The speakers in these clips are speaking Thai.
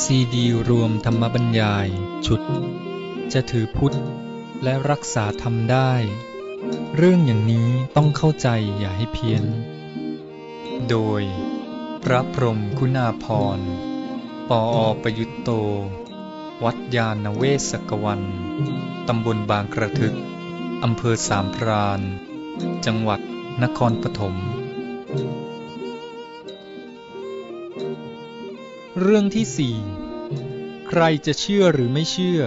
ซีดีรวมธรรมบรรยาย ชุด จะถือพุทธ และรักษาธรรมได้ เรื่องอย่างนี้ต้องเข้าใจอย่าให้เพี้ยน โดย พระพรมคุณาพร ปออประยุตโต วัดยาณเวศกวัน ตำบลบางกระทึก อำเภอสามพราน จังหวัดนครปฐม เรื่องที่สี่ใครจะเชื่อหรือไม่เชื่อ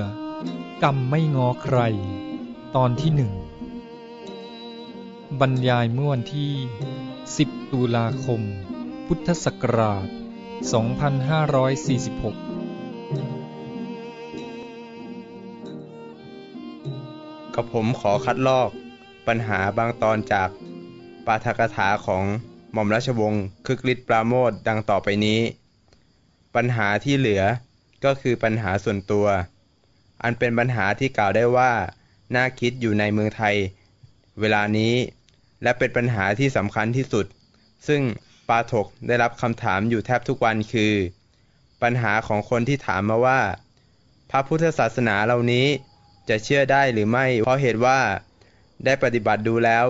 กรรมไม่งอใคร ตอนที่หนึ่งบรรยายเมื่อวันที่ 10 ตุลาคม พุทธศักราช 2546 กับผมขอคัดลอกปัญหาบางตอนจากปาฐกถาของหม่อมราชวงศ์คึกฤทธิ์ปราโมทดังต่อไปนี้ ปัญหาที่เหลือก็คือปัญหาส่วนตัว อันเป็นปัญหาที่กล่าวได้ว่า น่าคิดอยู่ในเมืองไทย เวลานี้ และเป็นปัญหาที่สำคัญที่สุด ซึ่งปาถกได้รับคำถามอยู่แทบทุกวันคือ ปัญหาของคนที่ถามมาว่า พระพุทธศาสนาเหล่านี้จะเชื่อได้หรือไม่ เพราะเหตุว่า ได้ปฏิบัติดูแล้ว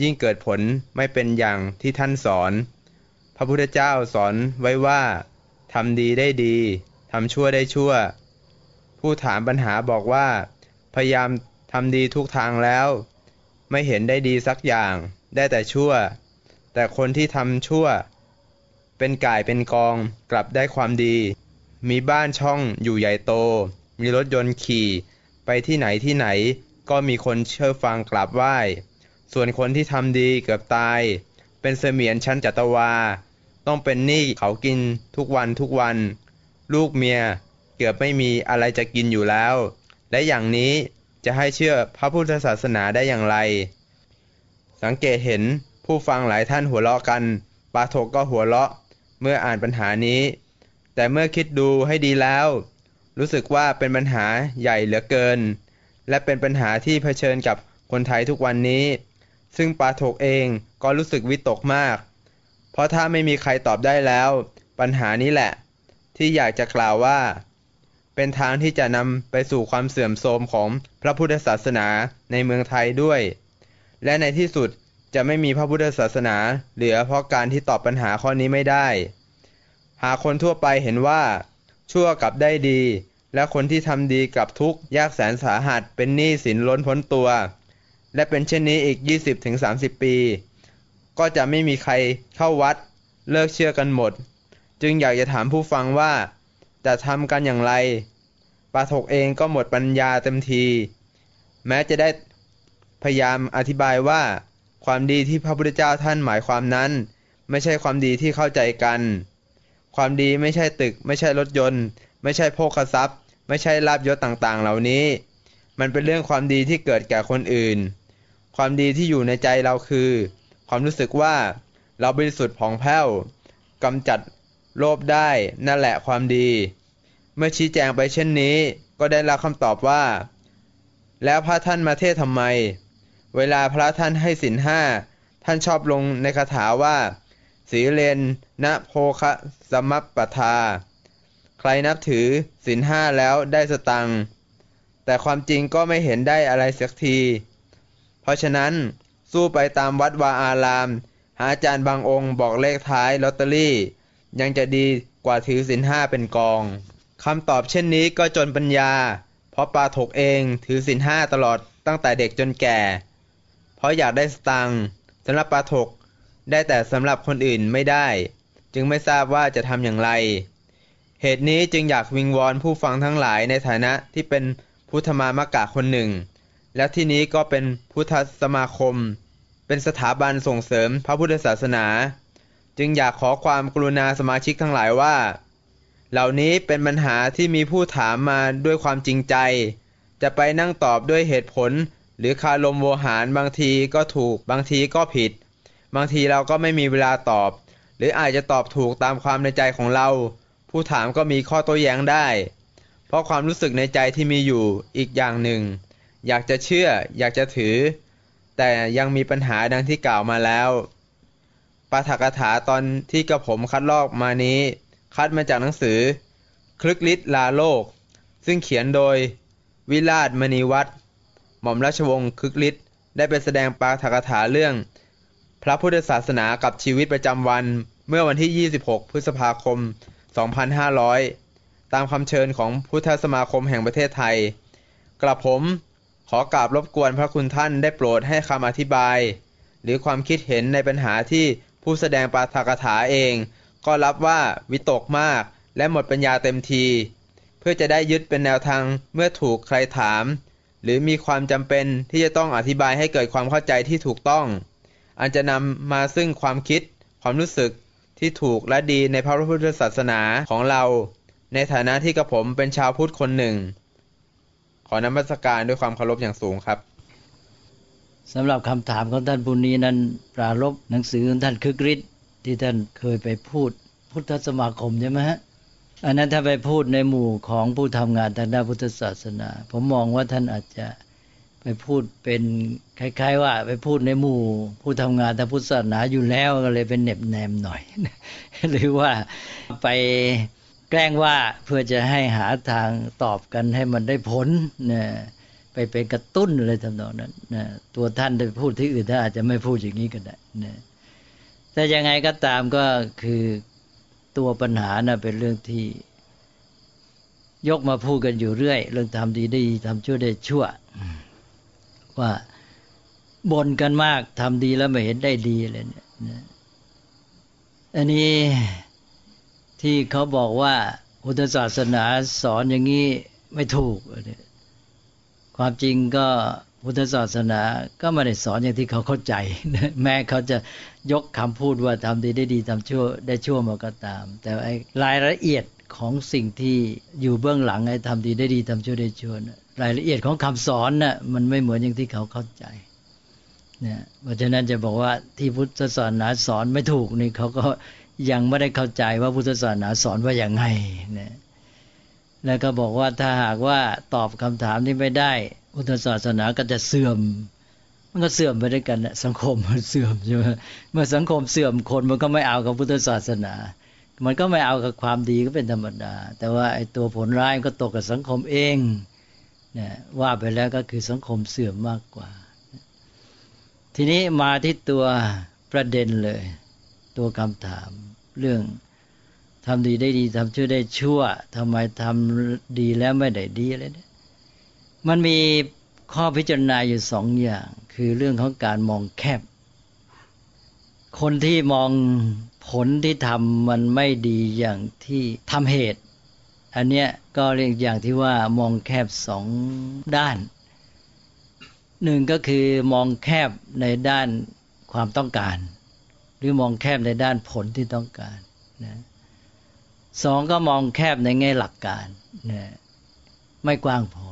ยิ่งเกิดผลไม่เป็นอย่างที่ท่านสอน พระพุทธเจ้าสอนไว้ว่า ทำดีได้ดีทำชั่วได้ชั่ว ผู้ถามปัญหาบอกว่า พยายามทำดีทุกทางแล้ว ไม่เห็นได้ดีสักอย่าง ได้แต่ชั่ว แต่คนที่ทำชั่ว เป็นก่ายเป็นกองกลับได้ความดี มีบ้านช่องอยู่ใหญ่โต มีรถยนต์ขี่ ไปที่ไหนที่ไหน ก็มีคนเชื่อฟังกราบไหว้ ส่วนคนที่ทำดีเกือบตาย เป็นเสมียนชั้นจัตวา ต้องเป็นหนี้เขากินทุกวันทุกวัน ลูกเมียเกือบไม่มีอะไรจะกินอยู่แล้ว และอย่างนี้จะให้เชื่อพระพุทธศาสนาได้อย่างไร สังเกตเห็นผู้ฟังหลายท่านหัวเราะกัน ปาโถกก็หัวเราะเมื่ออ่านปัญหานี้ แต่เมื่อคิดดูให้ดีแล้ว รู้สึกว่าเป็นปัญหาใหญ่เหลือเกิน และเป็นปัญหาที่เผชิญกับคนไทยทุกวันนี้ ซึ่งปาโถกเองก็รู้สึกวิตกมาก เพราะถ้าไม่มีใครตอบได้แล้ว ปัญหานี้แหละ ที่อยากจะกล่าวว่า เป็นทางที่จะนำไปสู่ความเสื่อมโทรมของพระพุทธศาสนาในเมืองไทยด้วย และในที่สุดจะไม่มีพระพุทธศาสนาเหลือเพราะการที่ตอบปัญหาข้อนี้ไม่ได้ หากคนทั่วไปเห็นว่า ชั่วกับได้ดี และคนที่ทำดีกับทุกยากแสนสาหัสเป็นหนี้สินล้นพ้นตัว และเป็นเช่นนี้อีก 20-30 ปี ก็จะไม่มีใครเข้าวัดเลิกเชื่อกันหมด จึงอยากจะถามผู้ฟังว่าจะทำกันอย่างไรปาถกเองก็หมดปัญญาเต็มที แม้จะได้พยายามอธิบายว่า ความดีที่พระพุทธเจ้าท่านหมายความนั้น ไม่ใช่ความดีที่เข้าใจกัน ความดีไม่ใช่ตึก ไม่ใช่รถยนต์ ไม่ใช่โภคทรัพย์ ไม่ใช่ลาบยศต่างๆ เหล่านี้ มันเป็นเรื่องความดีที่เกิดแก่คนอื่น ความดีที่อยู่ในใจเราคือ ความรู้สึกว่าเราบริสุทธิ์ผ่องแผ้วกำจัดโลภได้นั่นแหละความดี เมื่อชี้แจงไปเช่นนี้ ก็ได้รับคำตอบว่า แล้วพระท่านมาเทศทำไม เวลาพระท่านให้สินห้าท่านชอบลงในคาถาว่า สีเลนนะโพคะสมัปปทา ใครนับถือสินห้าแล้วได้สตังแต่ความจริงก็ไม่เห็นได้อะไรสักที เพราะฉะนั้น สู้ไปตามวัดวาอาราม หาอาจารย์บางองค์บอกเลขท้ายลอตเตอรี่ ยังจะดีกว่าถือสินห้าเป็นกองคำตอบเช่นนี้ก็จนปัญญา เพราะปาถกเองถือสินห้าตลอดตั้งแต่เด็กจนแก่ เพราะอยากได้สตังสำหรับปาถกได้แต่สำหรับคนอื่นไม่ได้ จึงไม่ทราบว่าจะทำอย่างไร เหตุนี้จึงอยากวิงวอนผู้ฟังทั้งหลายในฐานะที่เป็นพุทธมามกะคนหนึ่ง และที่นี้ก็เป็นพุทธสมาคม เป็นสถาบันส่งเสริมพระพุทธศาสนา จึงอยากขอความกรุณาสมาชิกทั้งหลายว่า เหล่านี้เป็นปัญหาที่มีผู้ถามมาด้วยความจริงใจ จะไปนั่งตอบด้วยเหตุผล หรือคารมโวหารบางทีก็ถูก บางทีก็ผิด บางทีเราก็ไม่มีเวลาตอบ หรืออาจจะตอบถูกตามความในใจของเรา ผู้ถามก็มีข้อโต้แย้งได้ เพราะความรู้สึกในใจที่มีอยู่อีกอย่างหนึ่ง อยากจะเชื่อ อยากจะถือ แต่ยังมีปัญหาดังที่กล่าวมาแล้วปาฐกถาตอนที่กระผมคัดลอกมานี้ คัดมาจากหนังสือ คลึกฤทธิ์ลาโลก ซึ่งเขียนโดย วิราชมณีวัฒน์หม่อมราชวงศ์คลึกฤทธิ์ได้ไปแสดงปาฐกถาเรื่อง พระพุทธศาสนากับชีวิตประจำวันเมื่อวันที่ 26 พฤษภาคม 2500 ตามคำเชิญของพุทธสมาคมแห่งประเทศไทย กระผม ขอกราบรบกวนพระคุณท่านได้โปรดให้คำอธิบาย หรือความคิดเห็นในปัญหาที่ผู้แสดงปาฐกถาเอง ก็รับว่าวิตกมากและหมดปัญญาเต็มที เพื่อจะได้ยึดเป็นแนวทางเมื่อถูกใครถาม หรือมีความจำเป็นที่จะต้องอธิบายให้เกิดความเข้าใจที่ถูกต้อง อันจะนำมาซึ่งความคิด ความรู้สึกที่ถูกและดีในพระพุทธศาสนาของเรา ในฐานะที่กระผมเป็นชาวพุทธคนหนึ่ง ขอนมัสการด้วยความเคารพอย่างสูงครับสำหรับคำถามของท่านบุญนี้นั้นปรารบหนังสือของท่านคึกฤทธิ์ที่ท่านเคยไปพูดพุทธสมาคมใช่ไหมฮะอันนั้นถ้าไปพูดในหมู่ของผู้ทำงานทางด้านพุทธศาสนา ผมมองว่าท่านอาจจะไปพูดเป็นคล้าย ๆ ว่า ไปพูดในหมู่ผู้ทำงานทางพุทธศาสนาอยู่แล้วก็เลยเป็นเน็บแนมหน่อย หรือว่าไป แกล้งว่าเพื่อจะให้หาทางตอบกันให้มันได้ผลเนี่ยไปเป็นกระตุ้นอะไรทำนองนั้นนะตัวท่านไปพูดที่อื่นท่านอาจจะไม่พูดอย่างนี้ก็ได้นะแต่ยังไงก็ตามก็คือตัวปัญหานะเป็นเรื่องที่ ยกมาพูดกันอยู่เรื่อย เรื่องทำดีได้ทำชั่วได้ชั่ว ว่าบ่นกันมากทำดีแล้วไม่เห็นได้ดีเลยเนี่ยอันนี้ ที่เขาบอกว่าพุทธศาสนาสอนอย่างนี้ไม่ถูกเนี่ยความจริงก็พุทธศาสนาก็ไม่ได้สอนอย่างที่เขาเข้าใจ แม้เขาจะยกคำพูดว่าทำดีได้ดีทำชั่วได้ชั่วมาก็ตาม แต่ไอ้รายละเอียดของสิ่งที่อยู่เบื้องหลังไอ้ทำดีได้ดีทำชั่วได้ชั่วรายละเอียดของคำสอนน่ะมันไม่เหมือนอย่างที่เขาเข้าใจเนี่ยเพราะฉะนั้นจะบอกว่าที่พุทธศาสนาสอนไม่ถูกนี่เขาก็ ยังไม่ได้เข้าใจว่าพุทธศาสนาสอนว่าอย่างไงนี่ยแล้วก็บอกว่าถ้าหากว่าตอบคำถามนี้ไม่ได้ พุทธศาสนาก็จะเสื่อม มันก็เสื่อมไปด้วยกันนะสังคมมันเสื่อมใช่ไหมเมื่อสังคมเสื่อมคนมันก็ไม่เอากับพุทธศาสนา มันก็ไม่เอากับความดีก็เป็นธรรมดา แต่ว่าไอ้ตัวผลร้ายก็ตกกับสังคมเองนี่ยว่าไปแล้วก็คือสังคมเสื่อมมากกว่า ทีนี้มาที่ตัวประเด็นเลย ตัวคำถาม เรื่องทำดีได้ดีทำชั่วได้ชั่วทำไมทำดีแล้วไม่ได้ดีอะไรเนี่ยมันมีข้อพิจารณาอยู่สองอย่าง คือเรื่องของการมองแคบ คนที่มองผลที่ทำมันไม่ดีอย่างที่ทำเหตุ อันเนี้ยก็เรียกอย่างที่ว่ามองแคบสองด้านหนึ่งก็คือมองแคบในด้านความต้องการ หรือมองแคบในด้านผลที่ต้องการนะสองก็มองแคบในแง่หลักการนะไม่กว้างพอ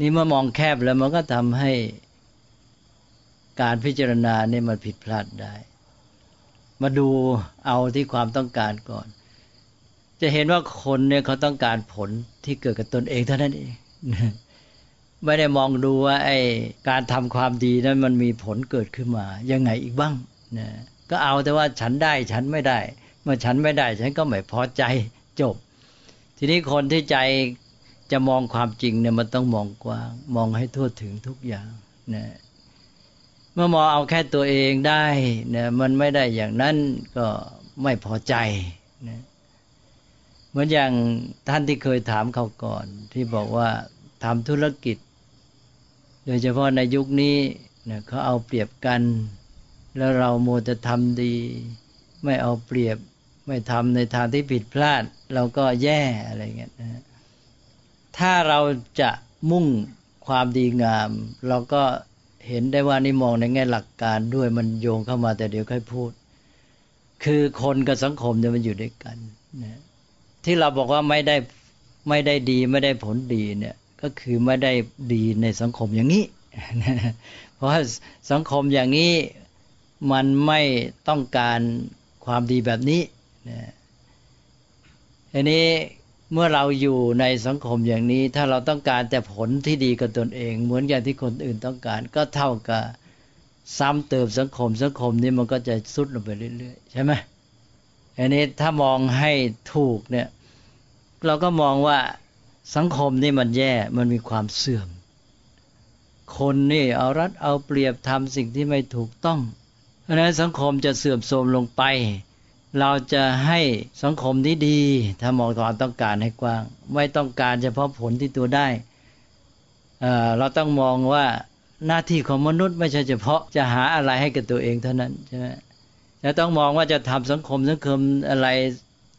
นี่เมื่อมองแคบแล้วมันก็ทำให้การพิจารณาเนี่ยมันผิดพลาดได้ มาดูเอาที่ความต้องการก่อน จะเห็นว่าคนเนี่ยเขาต้องการผลที่เกิดกับตนเองเท่านั้นเองไม่ได้มองดูว่าไอ้การทำความดีนั้นมันมีผลเกิดขึ้นมา ยังไงอีกบ้าง นะก็เอาแต่ว่าฉันได้ฉันไม่ได้ เมื่อฉันไม่ได้ ฉันก็ไม่พอใจจบ ทีนี้คนที่ใจจะมองความจริงเนี่ยมันต้องมองกว้าง มองให้ทั่วถึงทุกอย่างนะเมื่อมองเอาแค่ตัวเองได้เนี่มันไม่ได้อย่างนั้นก็ไม่พอใจนะเหมือนอย่างท่านที่เคยถามเขาก่อน ที่บอกว่าทำธุรกิจ โดยเฉพาะในยุคนี้เนี่ยเขาเอาเปรียบกัน แล้วเราโมจะทำดี ไม่เอาเปรียบ ไม่ทำในทางที่ผิดพลาด เราก็แย่อะไรเงี้ยนะถ้าเราจะมุ่งความดีงาม เราก็เห็นได้ว่านี่มองในแง่หลักการด้วยมันโยงเข้ามาแต่เดี๋ยวค่อยพูด คือคนกับสังคมเนี่ยมันอยู่ด้วยกันนะที่เราบอกว่าไม่ได้ไม่ได้ดีไม่ได้ผลดีเนี่ยก็คือไม่ได้ดีในสังคมอย่างนี้ เพราะสังคมอย่างนี้ มันไม่ต้องการความดีแบบนี้นะทีนี้เมื่อเราอยู่ในสังคมอย่างนี้ ถ้าเราต้องการแต่ผลที่ดีกับตนเอง เหมือนอย่างที่คนอื่นต้องการ ก็เท่ากับซ้ำเติมสังคมสังคมนี้มันก็จะสุดลงไปเรื่อยๆใช่ไหมอันนี้ถ้ามองให้ถูกเนี่ย เราก็มองว่าสังคมนี่มันแย่มันมีความเสื่อม คนนี่เอารัดเอาเปรียบทำสิ่งที่ไม่ถูกต้อง เพราะนั้นสังคมจะเสื่อมโทรมลงไป เราจะให้สังคมที่ดีถ้ามองความต้องการให้กว้าง ไม่ต้องการเฉพาะผลที่ตัวได้เราต้องมองว่าหน้าที่ของมนุษย์ไม่ใช่เฉพาะจะหาอะไรให้กับตัวเองเท่านั้นใช่ไหมจะต้องมองว่าจะทำสังคมสังคมอะไร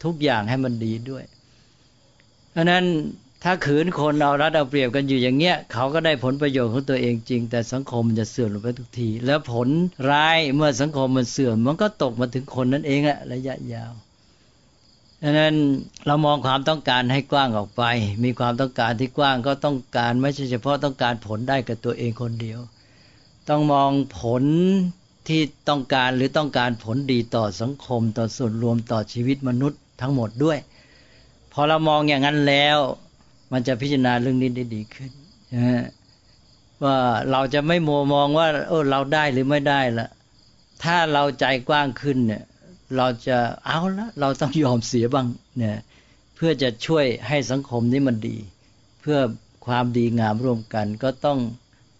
ทุกอย่างให้มันดีด้วย เพราะนั้น ถ้าขืนคนเอารัดเอาเปรียบกันอยู่อย่างเงี้ยเขาก็ได้ผลประโยชน์ของตัวเองจริง แต่สังคมจะเสื่อมลงไปทุกที แล้วผลร้ายเมื่อสังคมมันเสื่อม มันก็ตกมาถึงคนนั่นเองอะระยะยาวดังนั้นเรามองความต้องการให้กว้างออกไป มีความต้องการที่กว้างก็ต้องการไม่ใช่เฉพาะต้องการผลได้กับตัวเองคนเดียว ต้องมองผลที่ต้องการหรือต้องการผลดีต่อสังคม ต่อส่วนรวมต่อชีวิตมนุษย์ทั้งหมดด้วย พอเรามองอย่างนั้นแล้ว มันจะพิจารณาเรื่องนี้ได้ดีขึ้นว่าเราจะไม่มัวมองว่าเออเราได้หรือไม่ได้ละถ้าเราใจกว้างขึ้นเนี่ย เราจะเอาละเราต้องยอมเสียบ้างเนี่ยเพื่อจะช่วยให้สังคมนี้มันดี เพื่อความดีงามร่วมกัน ก็ต้อง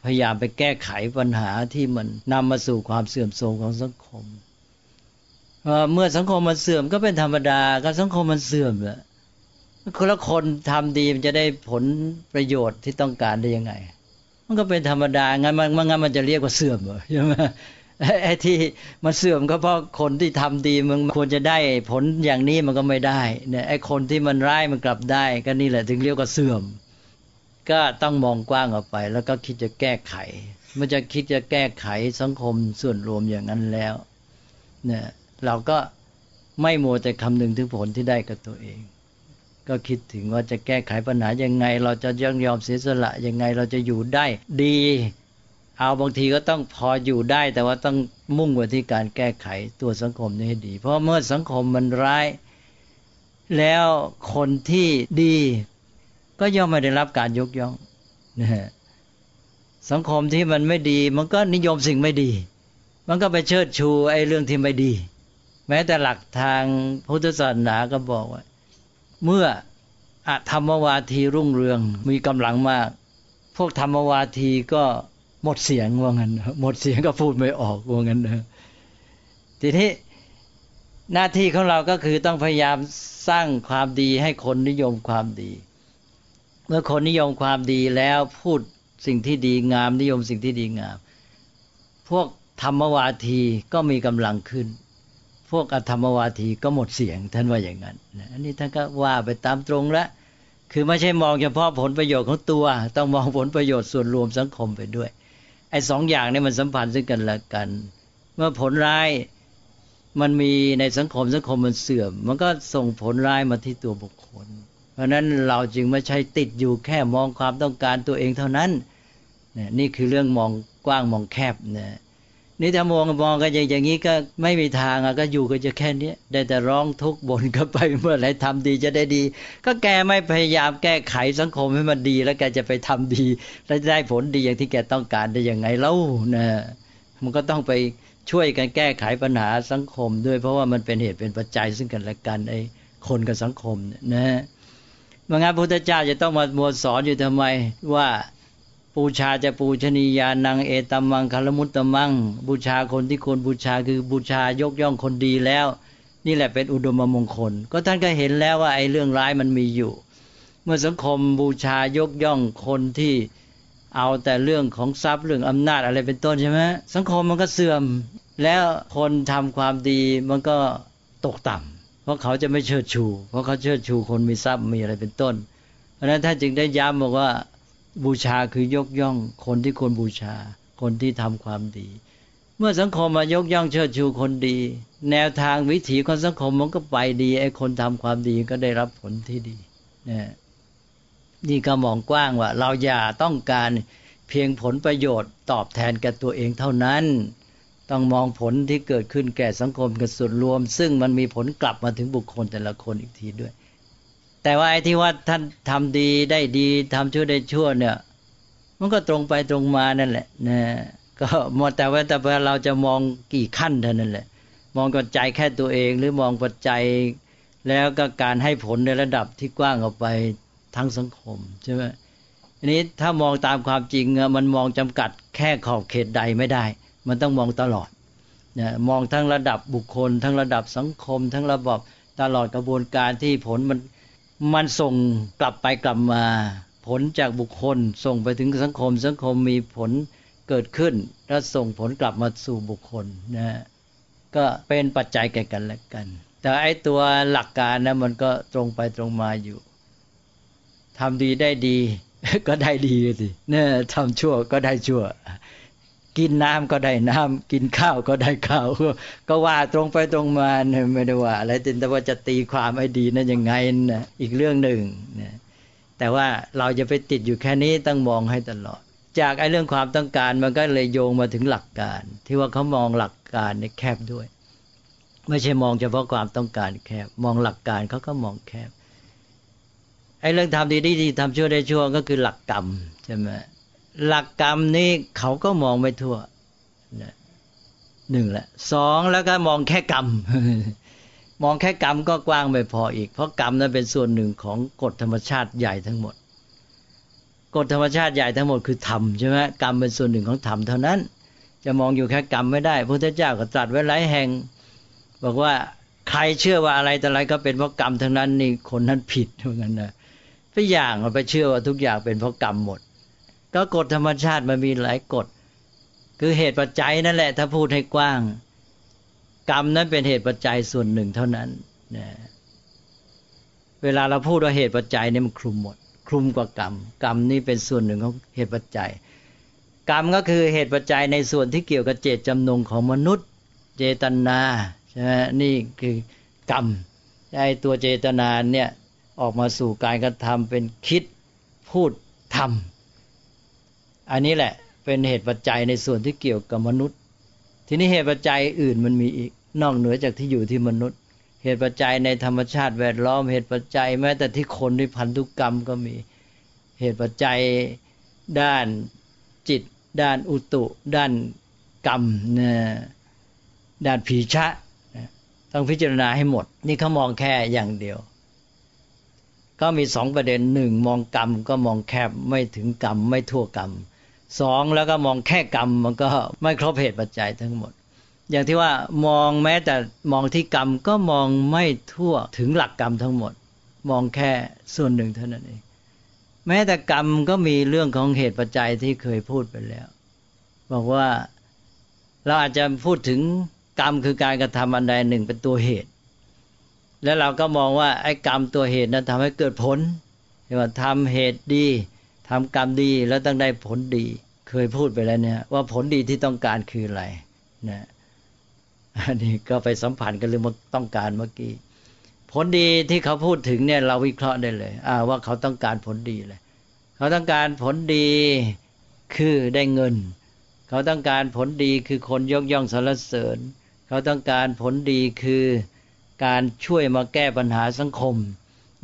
พยายามไปแก้ไขปัญหาที่มันนำมาสู่ความเสื่อมโทรมของสังคมเมื่อสังคมมันเสื่อมก็เป็นธรรมดาก็สังคมมันเสื่อมแล้ว คนละคนทำดีมันจะได้ผลประโยชน์ที่ต้องการได้ยังไง มันก็เป็นธรรมดา งั้นมันงั้นมันจะเรียกว่าเสื่อมเหรอใช่ไหมไอ้ที่มันเสื่อมก็เพราะคนที่ทำดีมันควรจะได้ผลอย่างนี้มันก็ไม่ได้เนี่ยไอ้คนที่มันร้ายมันกลับได้ ก็นี่แหละถึงเรียกว่าเสื่อม ก็ต้องมองกว้างออกไป แล้วก็คิดจะแก้ไข มันจะคิดจะแก้ไขสังคมส่วนรวมอย่างนั้นแล้วเนี่ยเราก็ไม่มัวแต่คำนึงถึงผลที่ได้กับตัวเอง ก็คิดถึงว่าจะแก้ไขปัญหายังไง เราจะยังยอมเสียสละยังไงเราจะอยู่ได้ดี เอาบางทีก็ต้องพออยู่ได้ แต่ว่าต้องมุ่งไปที่การแก้ไขตัวสังคมนี้ให้ดี เพราะเมื่อสังคมมันร้าย แล้วคนที่ดี ก็ย่อมไม่ได้รับการยกย่องนะฮะสังคมที่มันไม่ดี มันก็นิยมสิ่งไม่ดี มันก็ไปเชิดชูไอ้เรื่องที่ไม่ดี แม้แต่หลักทางพุทธศาสนาก็บอกว่า เมื่ออธรรมวาทีรุ่งเรืองมีกำลังมาก พวกธรรมวาทีก็หมดเสียงว่างั้นหมดเสียงก็พูดไม่ออกว่างั้นนะทีนี้หน้าที่ของเราก็คือต้องพยายามสร้างความดีให้คนนิยมความดี เมื่อคนนิยมความดีแล้วพูดสิ่งที่ดีงามนิยมสิ่งที่ดีงาม พวกธรรมวาทีก็มีกำลังขึ้น พวกอธรรมวาทีก็หมดเสียงท่านว่าอย่างนั้นอันนี้ท่านก็ว่าไปตามตรงแล้วคือไม่ใช่มองเฉพาะผลประโยชน์ของตัว ต้องมองผลประโยชน์ส่วนรวมสังคมไปด้วยไอ้สองอย่างนี้มันสัมพันธ์ซึ่งกันและกัน เมื่อผลร้ายมันมีในสังคมสังคมมันเสื่อม มันก็ส่งผลร้ายมาที่ตัวบุคคล เพราะนั้นเราจึงไม่ใช่ติดอยู่แค่มองความต้องการตัวเองเท่านั้นนี่คือเรื่องมองกว้างมองแคบนะ นี่ถ้ามองมองกันอย่างนี้ก็ไม่มีทางอะก็อยู่ก็จะแค่นี้ได้แต่ร้องทุกข์บ่นก็ไปเมื่อไรทำดีจะได้ดี ก็แกไม่พยายามแก้ไขสังคมให้มันดี แล้วแกจะไปทำดี แล้วจะได้ผลดีอย่างที่แกต้องการได้ยังไงเล่านะมันก็ต้องไปช่วยกันแก้ไขปัญหาสังคมด้วย เพราะว่ามันเป็นเหตุเป็นปัจจัยซึ่งกันและกันไอ้คนกับสังคมนะเมื่องั้นพระพุทธเจ้าจะต้องมามัวสอนอยู่ทำไมว่า บูชาจะปูชนียานังเอตัมมังคารมุตตมัง บูชาคนที่ควรบูชาคือบูชายกย่องคนดีแล้ว นี่แหละเป็นอุดมมงคล ก็ท่านก็เห็นแล้วว่าไอ้เรื่องร้ายมันมีอยู่ เมื่อสังคมบูชายกย่องคนที่เอาแต่เรื่องของทรัพย์เรื่องอำนาจอะไรเป็นต้นใช่ไหมสังคมมันก็เสื่อม แล้วคนทำความดีมันก็ตกต่ำเพราะเขาจะไม่เชิดชู เพราะเขาเชิดชูคนมีทรัพย์มีอะไรเป็นต้น เพราะนั้นท่านจึงได้ย้ำบอกว่า บูชาคือยกย่อง คนที่ควรบูชา คนที่ทำความดี เมื่อสังคมมายกย่องเชิดชูคนดี แนวทางวิถีของสังคมมันก็ไปดีไอ้คนทำความดีก็ได้รับผลที่ดีนี่นี่ก็มองกว้างว่า เราอย่าต้องการเพียงผลประโยชน์ตอบแทนแก่ตัวเองเท่านั้น ต้องมองผลที่เกิดขึ้นแก่สังคมกับส่วนรวม ซึ่งมันมีผลกลับมาถึงบุคคลแต่ละคนอีกทีด้วย แต่ว่าไอ้ที่ว่าท่านทำดีได้ดีทำชั่วได้ชั่วเนี่ย มันก็ตรงไปตรงมานั่นแหละนะก็มองแต่ว่าแต่ว่าเราจะมองกี่ขั้นเท่านั้นแหละ มองปัจจัยแค่ตัวเองหรือมองปัจจัยแล้วก็การให้ผลในระดับที่กว้างออกไปทั้งสังคมใช่ไหมอันนี้ถ้ามองตามความจริงมันมองจำกัดแค่ขอบเขตใดไม่ได้ มันต้องมองตลอดนะมองทั้งระดับบุคคล ทั้งระดับสังคม ทั้งระบบตลอดกระบวนการที่ผลมัน มันส่งกลับไปกลับมา ผลจากบุคคล ส่งไปถึงสังคม สังคมมีผลเกิดขึ้น แล้วส่งผลกลับมาสู่บุคคลนะก็เป็นปัจจัยแก่กันและกัน แต่ไอตัวหลักการนะมันก็ตรงไปตรงมาอยู่ทำดีได้ดี ก็ได้ดีสิเนี่ยทำชั่วก็ได้ชั่ว กินน้ำก็ได้น้ำกินข้าวก็ได้ข้าวก็ว่าตรงไปตรงมาเนี่ยไม่ได้ว่าอะไรแต่ว่าจะตีความให้ดีนั่นยังไงนะอีกเรื่องหนึ่งนะแต่ว่าเราจะไปติดอยู่แค่นี้ต้องมองให้ตลอด จากไอ้เรื่องความต้องการมันก็เลยโยงมาถึงหลักการ ที่ว่าเขามองหลักการในแคบด้วย ไม่ใช่มองเฉพาะความต้องการแคบ มองหลักการเขาก็มองแคบไอ้เรื่องทำดีดีทำชั่วได้ชั่วก็คือหลักกรรมใช่ไหม หลักกรรมนี้เขาก็มองไม่ทั่วหนึ่งแหละสองแล้วก็มองแค่กรรม มองแค่กรรมก็กว้างไม่พออีก เพราะกรรมนั้นเป็นส่วนหนึ่งของกฎธรรมชาติใหญ่ทั้งหมดกฎธรรมชาติใหญ่ทั้งหมดคือธรรมใช่ไหมกรรมเป็นส่วนหนึ่งของธรรมเท่านั้น จะมองอยู่แค่กรรมไม่ได้พระพุทธเจ้าก็ตรัสไว้หลายแห่ง บอกว่าใครเชื่อว่าอะไรแต่อะไรก็เป็นเพราะกรรมทั้งนั้นนี่คนนั้นผิดเหมือนกันนะทุกอย่างเราไปเชื่อว่าทุกอย่างเป็นเพราะกรรมหมด ก็กฎธรรมชาติมันมีหลายกฎ คือเหตุปัจจัยนั่นแหละ ถ้าพูดให้กว้าง กรรมนั้นเป็นเหตุปัจจัยส่วนหนึ่งเท่านั้นนะเวลาเราพูดว่าเหตุปัจจัยนี่มันคลุมหมด คลุมกว่ากรรม กรรมนี่เป็นส่วนหนึ่งของเหตุปัจจัย กรรมก็คือเหตุปัจจัยในส่วนที่เกี่ยวกับเจตจำนงของมนุษย์ เจตนาใช่ไหมนี่คือกรรมไอ้ตัวเจตนาเนี่ยออกมาสู่การกระทำเป็นคิดพูดทำ อันนี้แหละเป็นเหตุปัจจัยในส่วนที่เกี่ยวกับมนุษย์ ทีนี้เหตุปัจจัยอื่นมันมีอีกนอกเหนือจากที่อยู่ที่มนุษย์ เหตุปัจจัยในธรรมชาติแวดล้อม เหตุปัจจัยแม้แต่ที่คนที่พันธุกรรมก็มีเหตุปัจจัยด้านจิต ด้านอุตุ ด้านกรรมนะด้านผีชะ ต้องพิจารณาให้หมด นี่เขามองแค่อย่างเดียว ก็มีสองประเด็นหนึ่งมองกรรมก็มองแคบไม่ถึงกรรมไม่ทั่วกรรม สองแล้วก็มองแค่กรรมมันก็ไม่ครบเหตุปัจจัยทั้งหมด อย่างที่ว่ามองแม้แต่มองที่กรรมก็มองไม่ทั่วถึงหลักกรรมทั้งหมด มองแค่ส่วนหนึ่งเท่านั้นเองแม้แต่กรรมก็มีเรื่องของเหตุปัจจัยที่เคยพูดไปแล้ว บอกว่าเราอาจจะพูดถึงกรรมคือการกระทำอันใดหนึ่งเป็นตัวเหตุ แล้วเราก็มองว่าไอ้กรรมตัวเหตุนั้นทำให้เกิดผลว่าทำเหตุดีทำกรรมดีแล้วต้องได้ผลดี เคยพูดไปแล้วเนี่ย ว่าผลดีที่ต้องการคืออะไรนะอันนี้ก็ไปสัมผัสกันเรื่องต้องการเมื่อกี้ผลดีที่เขาพูดถึงเนี่ยเราวิเคราะห์ได้เลยอ่าว่าเขาต้องการผลดีเลย เขาต้องการผลดีคือได้เงิน เขาต้องการผลดีคือคนยกย่องสรรเสริญ เขาต้องการผลดีคือการช่วยมาแก้ปัญหาสังคม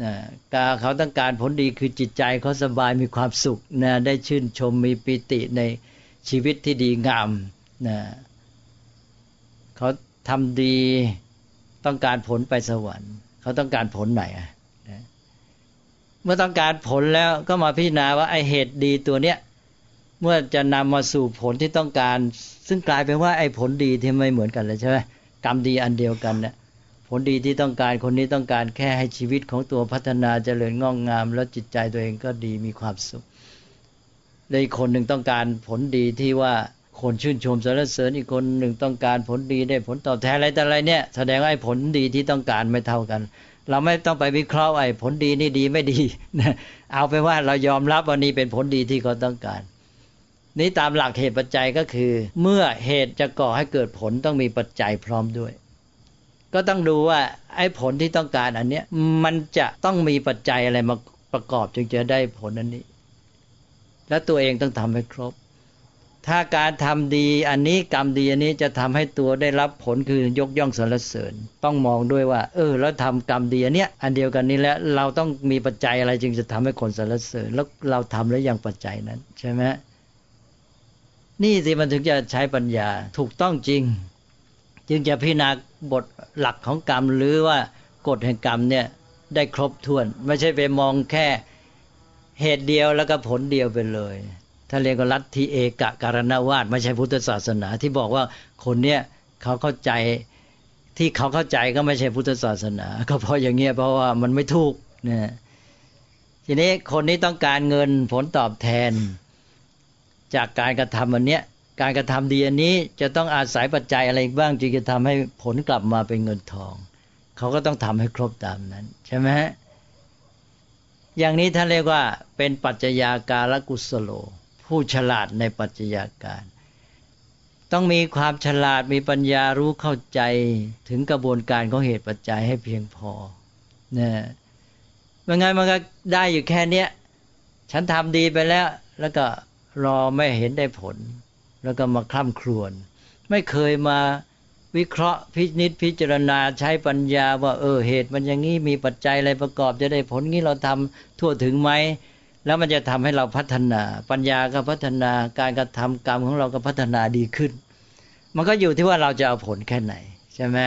นะการเขาต้องการผลดีคือจิตใจเขาสบายมีความสุขนะได้ชื่นชมมีปิติในชีวิตที่ดีงามนะเขาทำดีต้องการผลไปสวรรค์ เขาต้องการผลไหนอะเมื่อต้องการผลแล้วก็มาพิจารณาว่าไอเหตุดีตัวเนี้ยเมื่อจะนำมาสู่ผลที่ต้องการ ซึ่งกลายเป็นว่าไอ้ผลดีที่ไม่เหมือนกันเลยใช่ไหมกรรมดีอันเดียวกันเนี่ย ผลดีที่ต้องการคนนี้ต้องการแค่ให้ชีวิตของตัวพัฒนาเจริญงอกงาม แล้วจิตใจตัวเองก็ดีมีความสุขเลยคนหนึ่งต้องการผลดีที่ว่าคนชื่นชมสรรเสริญอีกคนหนึ่งต้องการผลดีได้ผลตอบแทนอะไรแต่อะไรเนี่ยแสดงว่าไอ้ผลดีที่ต้องการไม่เท่ากัน เราไม่ต้องไปวิเคราะห์ไอ้ผลดีนี่ดีไม่ดีนะเอาไปว่าเรายอมรับว่านี่เป็นผลดีที่เขาต้องการ นี้ตามหลักเหตุปัจจัยก็คือ เมื่อเหตุจะก่อให้เกิดผลต้องมีปัจจัยพร้อมด้วย ก็ต้องดูว่าไอ้ผลที่ต้องการอันเนี้ยมันจะต้องมีปัจจัยอะไรมาประกอบจึงจะได้ผลอันนี้ และตัวเองต้องทำให้ครบ ถ้าการทำดีอันนี้กรรมดีอันนี้จะทำให้ตัวได้รับผลคือยกย่องสรรเสริญ ต้องมองด้วยว่า เออ แล้วทำกรรมดีอันเนี้ยอันเดียวกันนี้แล้วเราต้องมีปัจจัยอะไรจึงจะทำให้คนสรรเสริญ แล้วเราทำแล้วยังปัจจัยนั้น ใช่ไหมนี่สิมันถึงจะใช้ปัญญาถูกต้องจริง จึงจะพิจารณาบทหลักของกรรมหรือว่ากฎแห่งกรรมเนี่ยได้ครบถ้วน ไม่ใช่ไปมองแค่เหตุเดียวแล้วก็ผลเดียวไปเลยถ้าเรียกว่าลัทธิเอกะการณวาดไม่ใช่พุทธศาสนา ที่บอกว่าคนเนี้ยเขาเข้าใจที่เขาเข้าใจก็ไม่ใช่พุทธศาสนา ก็เพราะอย่างเงี้ยเพราะว่ามันไม่ถูกเนี่ยทีนี้คนนี้ต้องการเงินผลตอบแทน จากการกระทำอันเนี้ย การกระทำดีอันนี้จะต้องอาศัยปัจจัยอะไรบ้างจึงจะทำให้ผลกลับมาเป็นเงินทอง เขาก็ต้องทำให้ครบตามนั้น ใช่ไหมฮะอย่างนี้ท่านเรียกว่าเป็นปัจจัยาการกุศโล ผู้ฉลาดในปัจจัยาการ ต้องมีความฉลาดมีปัญญารู้เข้าใจถึงกระบวนการของเหตุปัจจัยให้เพียงพอนี่ยมันไงมันก็ได้อยู่แค่เนี้ย ฉันทำดีไปแล้ว แล้วก็รอไม่เห็นได้ผล แล้วก็มาคล่ำครวญไม่เคยมาวิเคราะห์พิจิตพิจารณาใช้ปัญญาว่าเออเหตุมันอย่างนี้มีปัจจัยอะไรประกอบจะได้ผลนี้เราทำทั่วถึงไหมแล้วมันจะทำให้เราพัฒนา ปัญญาก็พัฒนาการกระทำกรรมของเราก็พัฒนาดีขึ้น มันก็อยู่ที่ว่าเราจะเอาผลแค่ไหนใช่ไหม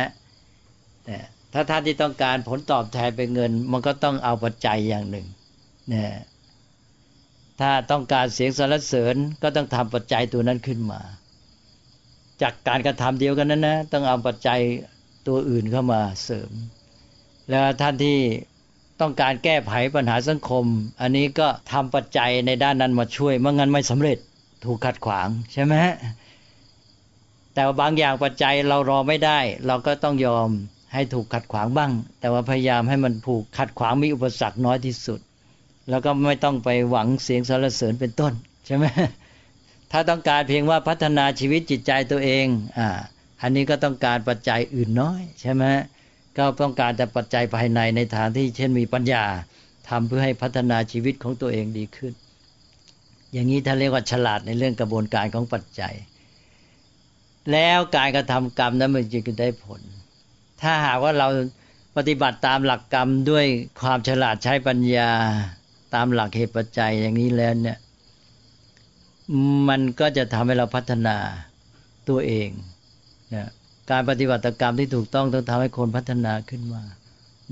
แต่ถ้าท่านที่ต้องการผลตอบแทนเป็นเงิน มันก็ต้องเอาปัจจัยอย่างหนึ่งเนี่ย ถ้าต้องการเสียงสรรเสริญก็ต้องทำปัจจัยตัวนั้นขึ้นมา จากการกระทำเดียวกันนั้นนะ ต้องเอาปัจจัยตัวอื่นเข้ามาเสริม แล้วท่านที่ต้องการแก้ไขปัญหาสังคม อันนี้ก็ทำปัจจัยในด้านนั้นมาช่วยเมื่องั้นไม่สำเร็จถูกขัดขวางใช่ไหมแต่ว่าบางอย่างปัจจัยเรารอไม่ได้ เราก็ต้องยอมให้ถูกขัดขวางบ้าง แต่ว่าพยายามให้มันผูกขัดขวางมีอุปสรรคน้อยที่สุด แล้วก็ไม่ต้องไปหวังเสียงสรรเสริญเป็นต้นใช่ไหมถ้าต้องการเพียงว่าพัฒนาชีวิตจิตใจตัวเองอ่าอันนี้ก็ต้องการปัจจัยอื่นน้อยใช่ไหมก็ต้องการแต่ปัจจัยภายในในทางที่เช่นมีปัญญาทำเพื่อให้พัฒนาชีวิตของตัวเองดีขึ้น อย่างนี้ถ้าเรียกว่าฉลาดในเรื่องกระบวนการของปัจจัย แล้วการกระทำกรรมนั้นมันจึงได้ผล ถ้าหากว่าเราปฏิบัติตามหลักกรรมด้วยความฉลาดใช้ปัญญา ตามหลักเหตุปัจจัยอย่างนี้แล้วเนี่ย มันก็จะทำให้เราพัฒนาตัวเองนะการปฏิบัติกรรมที่ถูกต้องต้องทำให้คนพัฒนาขึ้นมา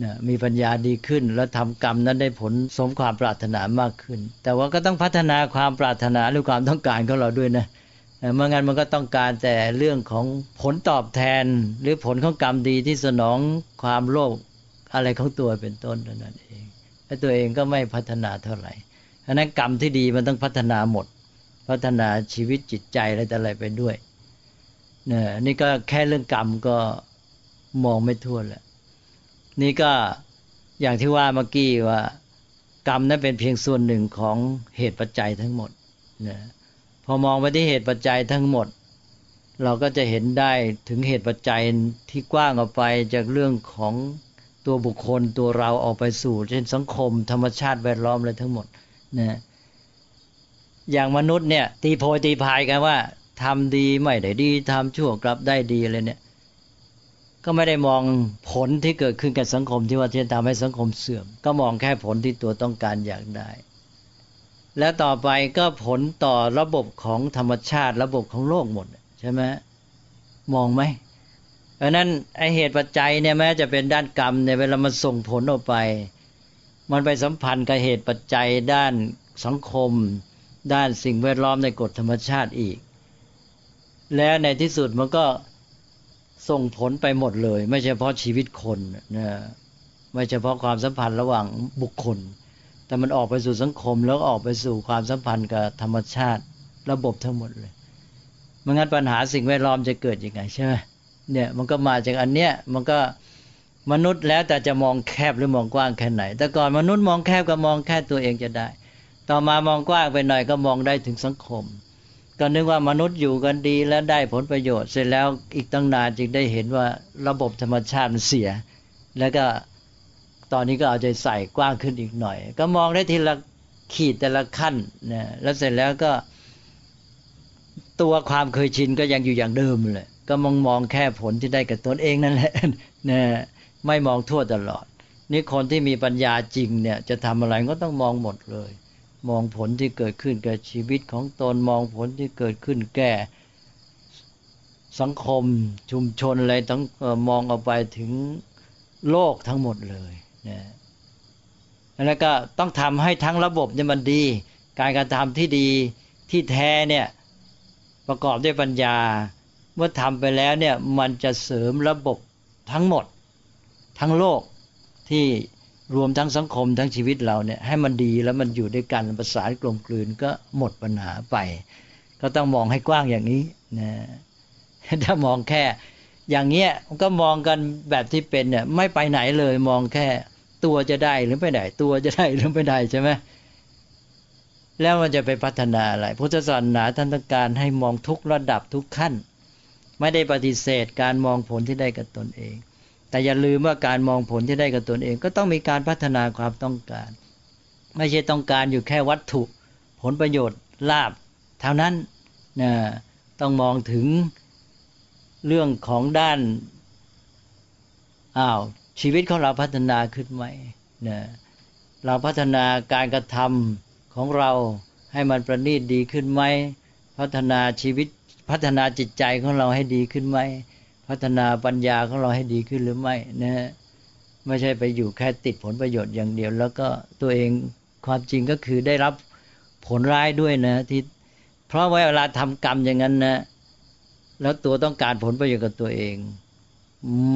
นะมีปัญญาดีขึ้น แล้วทำกรรมนั้นได้ผลสมความปรารถนามากขึ้น แต่ว่าก็ต้องพัฒนาความปรารถนาหรือความต้องการของเราด้วยนะเมื่องั้นมันก็ต้องการแต่เรื่องของผลตอบแทน หรือผลของกรรมดีที่สนองความโลภอะไรของตัวเป็นต้นนั่นเอง และตัวเองก็ไม่พัฒนาเท่าไหร่เพราะนั้นกรรมที่ดีมันต้องพัฒนาหมด พัฒนาชีวิตจิตใจอะไรแต่อะไรไปด้วยเนี่ยนี่ก็แค่เรื่องกรรมก็มองไม่ทั่วแหละนี่ก็อย่างที่ว่าเมื่อกี้ว่ากรรมนั้นเป็นเพียงส่วนหนึ่งของเหตุปัจจัยทั้งหมดเนี่ยพอมองไปที่เหตุปัจจัยทั้งหมด เราก็จะเห็นได้ถึงเหตุปัจจัยที่กว้างออกไปจากเรื่องของ ตัวบุคคลตัวเราออกไปสู่ เช่นสังคม ธรรมชาติแวดล้อมอะไรทั้งหมดนี่ยอย่างมนุษย์เนี่ย ตีโพยตีพายกันว่าทำดีไม่ได้ดีทำชั่วกลับได้ดีอะไรเนี่ย ก็ไม่ได้มองผลที่เกิดขึ้นกับสังคมที่ว่าจะทำให้สังคมเสื่อม ก็มองแค่ผลที่ตัวต้องการอยากได้ และต่อไปก็ผลต่อระบบของธรรมชาติ ระบบของโลกหมด ใช่ไหมมองไหม เพราะนั้นไอเหตุปัจจัยเนี่ยแม้จะเป็นด้านกรรมเนี่ยเวลามันส่งผลออกไป มันไปสัมพันธ์กับเหตุปัจจัยด้านสังคม ด้านสิ่งแวดล้อมในกฎธรรมชาติอีก และในที่สุดมันก็ส่งผลไปหมดเลย ไม่เฉพาะชีวิตคนนะไม่เฉพาะความสัมพันธ์ระหว่างบุคคล แต่มันออกไปสู่สังคมแล้วออกไปสู่ความสัมพันธ์กับธรรมชาติระบบทั้งหมดเลยมันงั้นปัญหาสิ่งแวดล้อมจะเกิดยังไงใช่ไหม เนี่ยมันก็มาจากอันเนี้ยมันก็มนุษย์แล้วแต่จะมองแคบหรือมองกว้างแค่ไหน แต่ก่อนมนุษย์มองแคบก็มองแค่ตัวเองจะได้ ต่อมามองกว้างไปหน่อยก็มองได้ถึงสังคม ก็นึกว่ามนุษย์อยู่กันดีและได้ผลประโยชน์ เสร็จแล้วอีกตั้งนานจึงได้เห็นว่าระบบธรรมชาติมันเสีย แล้วก็ตอนนี้ก็เอาใจใส่กว้างขึ้นอีกหน่อย ก็มองได้ทีละขีดแต่ละขั้นนะแล้วเสร็จแล้วก็ ตัวความเคยชินก็ยังอยู่อย่างเดิมเลย ก็มองมองแค่ผลที่ได้กับตนเองนั่นแหละนะไม่มองทั่วตลอด นี่คนที่มีปัญญาจริงเนี่ย จะทำอะไรก็ต้องมองหมดเลย มองผลที่เกิดขึ้นกับชีวิตของตนมองผลที่เกิดขึ้นแก่สังคมชุมชนอะไรทั้งมองออกไปถึงโลกทั้งหมดเลยนะแล้วก็ต้องทำให้ทั้งระบบเนี่ยมันดี การกระทำที่ดีที่แท้เนี่ยประกอบด้วยปัญญา เมื่อทำไปแล้วเนี่ยมันจะเสริมระบบทั้งหมด ทั้งโลกที่รวมทั้งสังคมทั้งชีวิตเราเนี่ยให้มันดีแล้วมันอยู่ด้วยกันประสานกลมกลืนก็หมดปัญหาไป ก็ต้องมองให้กว้างอย่างนี้นะถ้ามองแค่อย่างเงี้ยมันก็มองกันแบบที่เป็นเนี่ยไม่ไปไหนเลยมองแค่ตัวจะได้หรือไม่ได้ตัวจะได้หรือไม่ได้ใช่ไหมแล้วมันจะไปพัฒนาอะไรพุทธศาสนาท่านต้องการให้มองทุกระดับทุกขั้น ไม่ได้ปฏิเสธการมองผลที่ได้กับตนเอง แต่อย่าลืมว่าการมองผลที่ได้กับตนเอง ก็ต้องมีการพัฒนาความต้องการ ไม่ใช่ต้องการอยู่แค่วัตถุ ผลประโยชน์ลาบเท่านั้นนะต้องมองถึงเรื่องของด้านอ้าวชีวิตของเราพัฒนาขึ้นไหมนะเราพัฒนาการกระทำของเราให้มันประณีตดีขึ้นไหม พัฒนาชีวิต พัฒนาจิตใจของเราให้ดีขึ้นไหมพัฒนาปัญญาของเราให้ดีขึ้นหรือไม่นะไม่ใช่ไปอยู่แค่ติดผลประโยชน์อย่างเดียว แล้วก็ตัวเองความจริงก็คือได้รับผลร้ายด้วยนะที่เพราะว่าเวลาทำกรรมอย่างนั้นนะแล้วตัวต้องการผลประโยชน์กับตัวเอง